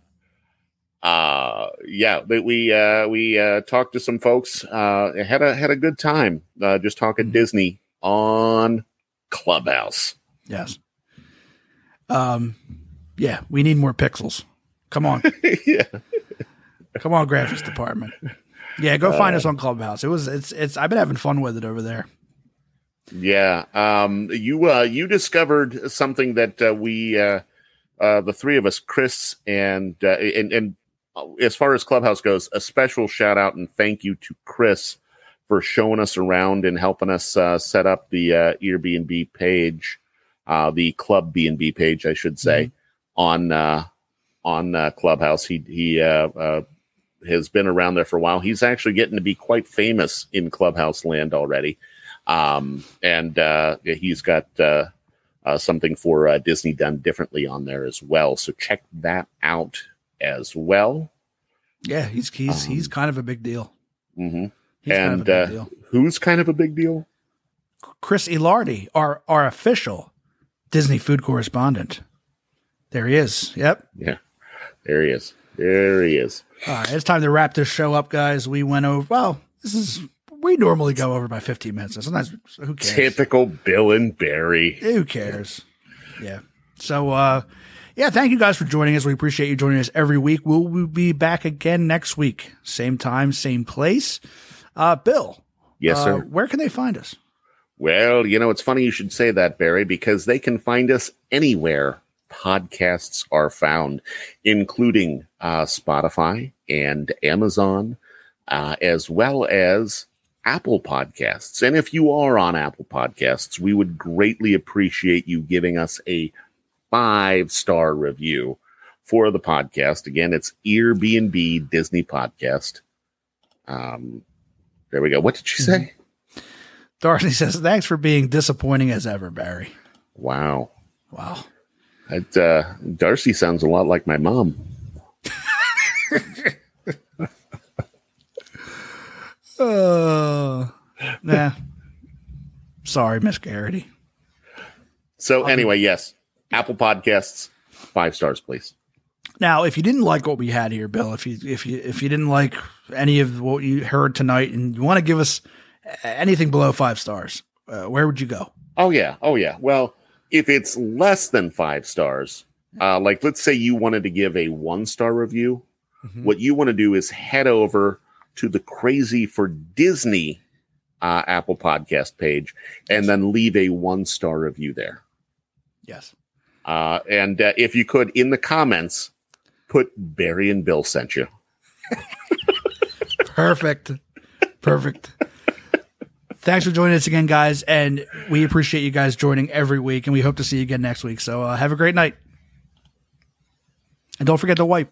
uh, yeah, we we uh, we uh, talked to some folks. Uh, had a had a good time. Uh, just talking Mm-hmm. Disney on Clubhouse. Yes. Um, yeah, we need more pixels. Come on. [LAUGHS] yeah. Come on, graphics department. Yeah, go find us on Clubhouse. It was it's it's I've been having fun with it over there. Yeah, um, you uh, you discovered something that uh, we uh, uh, the three of us, Chris and uh, and and uh, as far as Clubhouse goes, a special shout out and thank you to Chris for showing us around and helping us uh, set up the uh, Airbnb page, uh, the Club B and B page, I should say, on uh, on uh, Clubhouse. He he uh, uh, has been around there for a while. He's actually getting to be quite famous in Clubhouse land already um, and uh, he's got uh, uh, something for uh, Disney done differently on there as well. So check that out as well. Yeah, he's he's he's kind of a big deal. hmm He's kind of And uh, deal. who's kind of a big deal? Chris Ilardi, our our official Disney food correspondent. There he is. Yep. Yeah, there he is. There he is. All right, it's time to wrap this show up, guys. We went over. Well, this is we normally go over by 15 minutes. So sometimes who cares? Typical Bill and Barry. Who cares? Yeah. So, uh, yeah, thank you guys for joining us. We appreciate you joining us every week. We'll, we'll be back again next week. Same time, same place. Uh, Bill. Yes, uh, sir. Where can they find us? Well, you know, it's funny you should say that, Barry, because they can find us anywhere podcasts are found, including uh, Spotify and Amazon, uh, as well as Apple Podcasts. And if you are on Apple Podcasts, we would greatly appreciate you giving us a five star review for the podcast. Again, it's Airbnb Disney Podcast. Um, there we go. What did you say? Darcy says, thanks for being disappointing as ever, Barry. Wow. Wow. That, uh, Darcy sounds a lot like my mom. [LAUGHS] Uh, nah. Sorry, Miss Garrity. So anyway, yes, Apple Podcasts, five stars, please. Now, if you didn't like what we had here, Bill, if you if you if you didn't like any of what you heard tonight, and you want to give us anything below five stars, uh, where would you go? Oh yeah, oh yeah. Well, if it's less than five stars, uh, like let's say you wanted to give a one star review, what you want to do is head over to the Crazy for Disney uh, Apple Podcast page, and then leave a one star review there. Yes. Uh, and uh, if you could, in the comments, put Barry and Bill sent you. [LAUGHS] Perfect. Perfect. Thanks for joining us again, guys. And we appreciate you guys joining every week. And we hope to see you again next week. So uh, have a great night. And don't forget to wipe.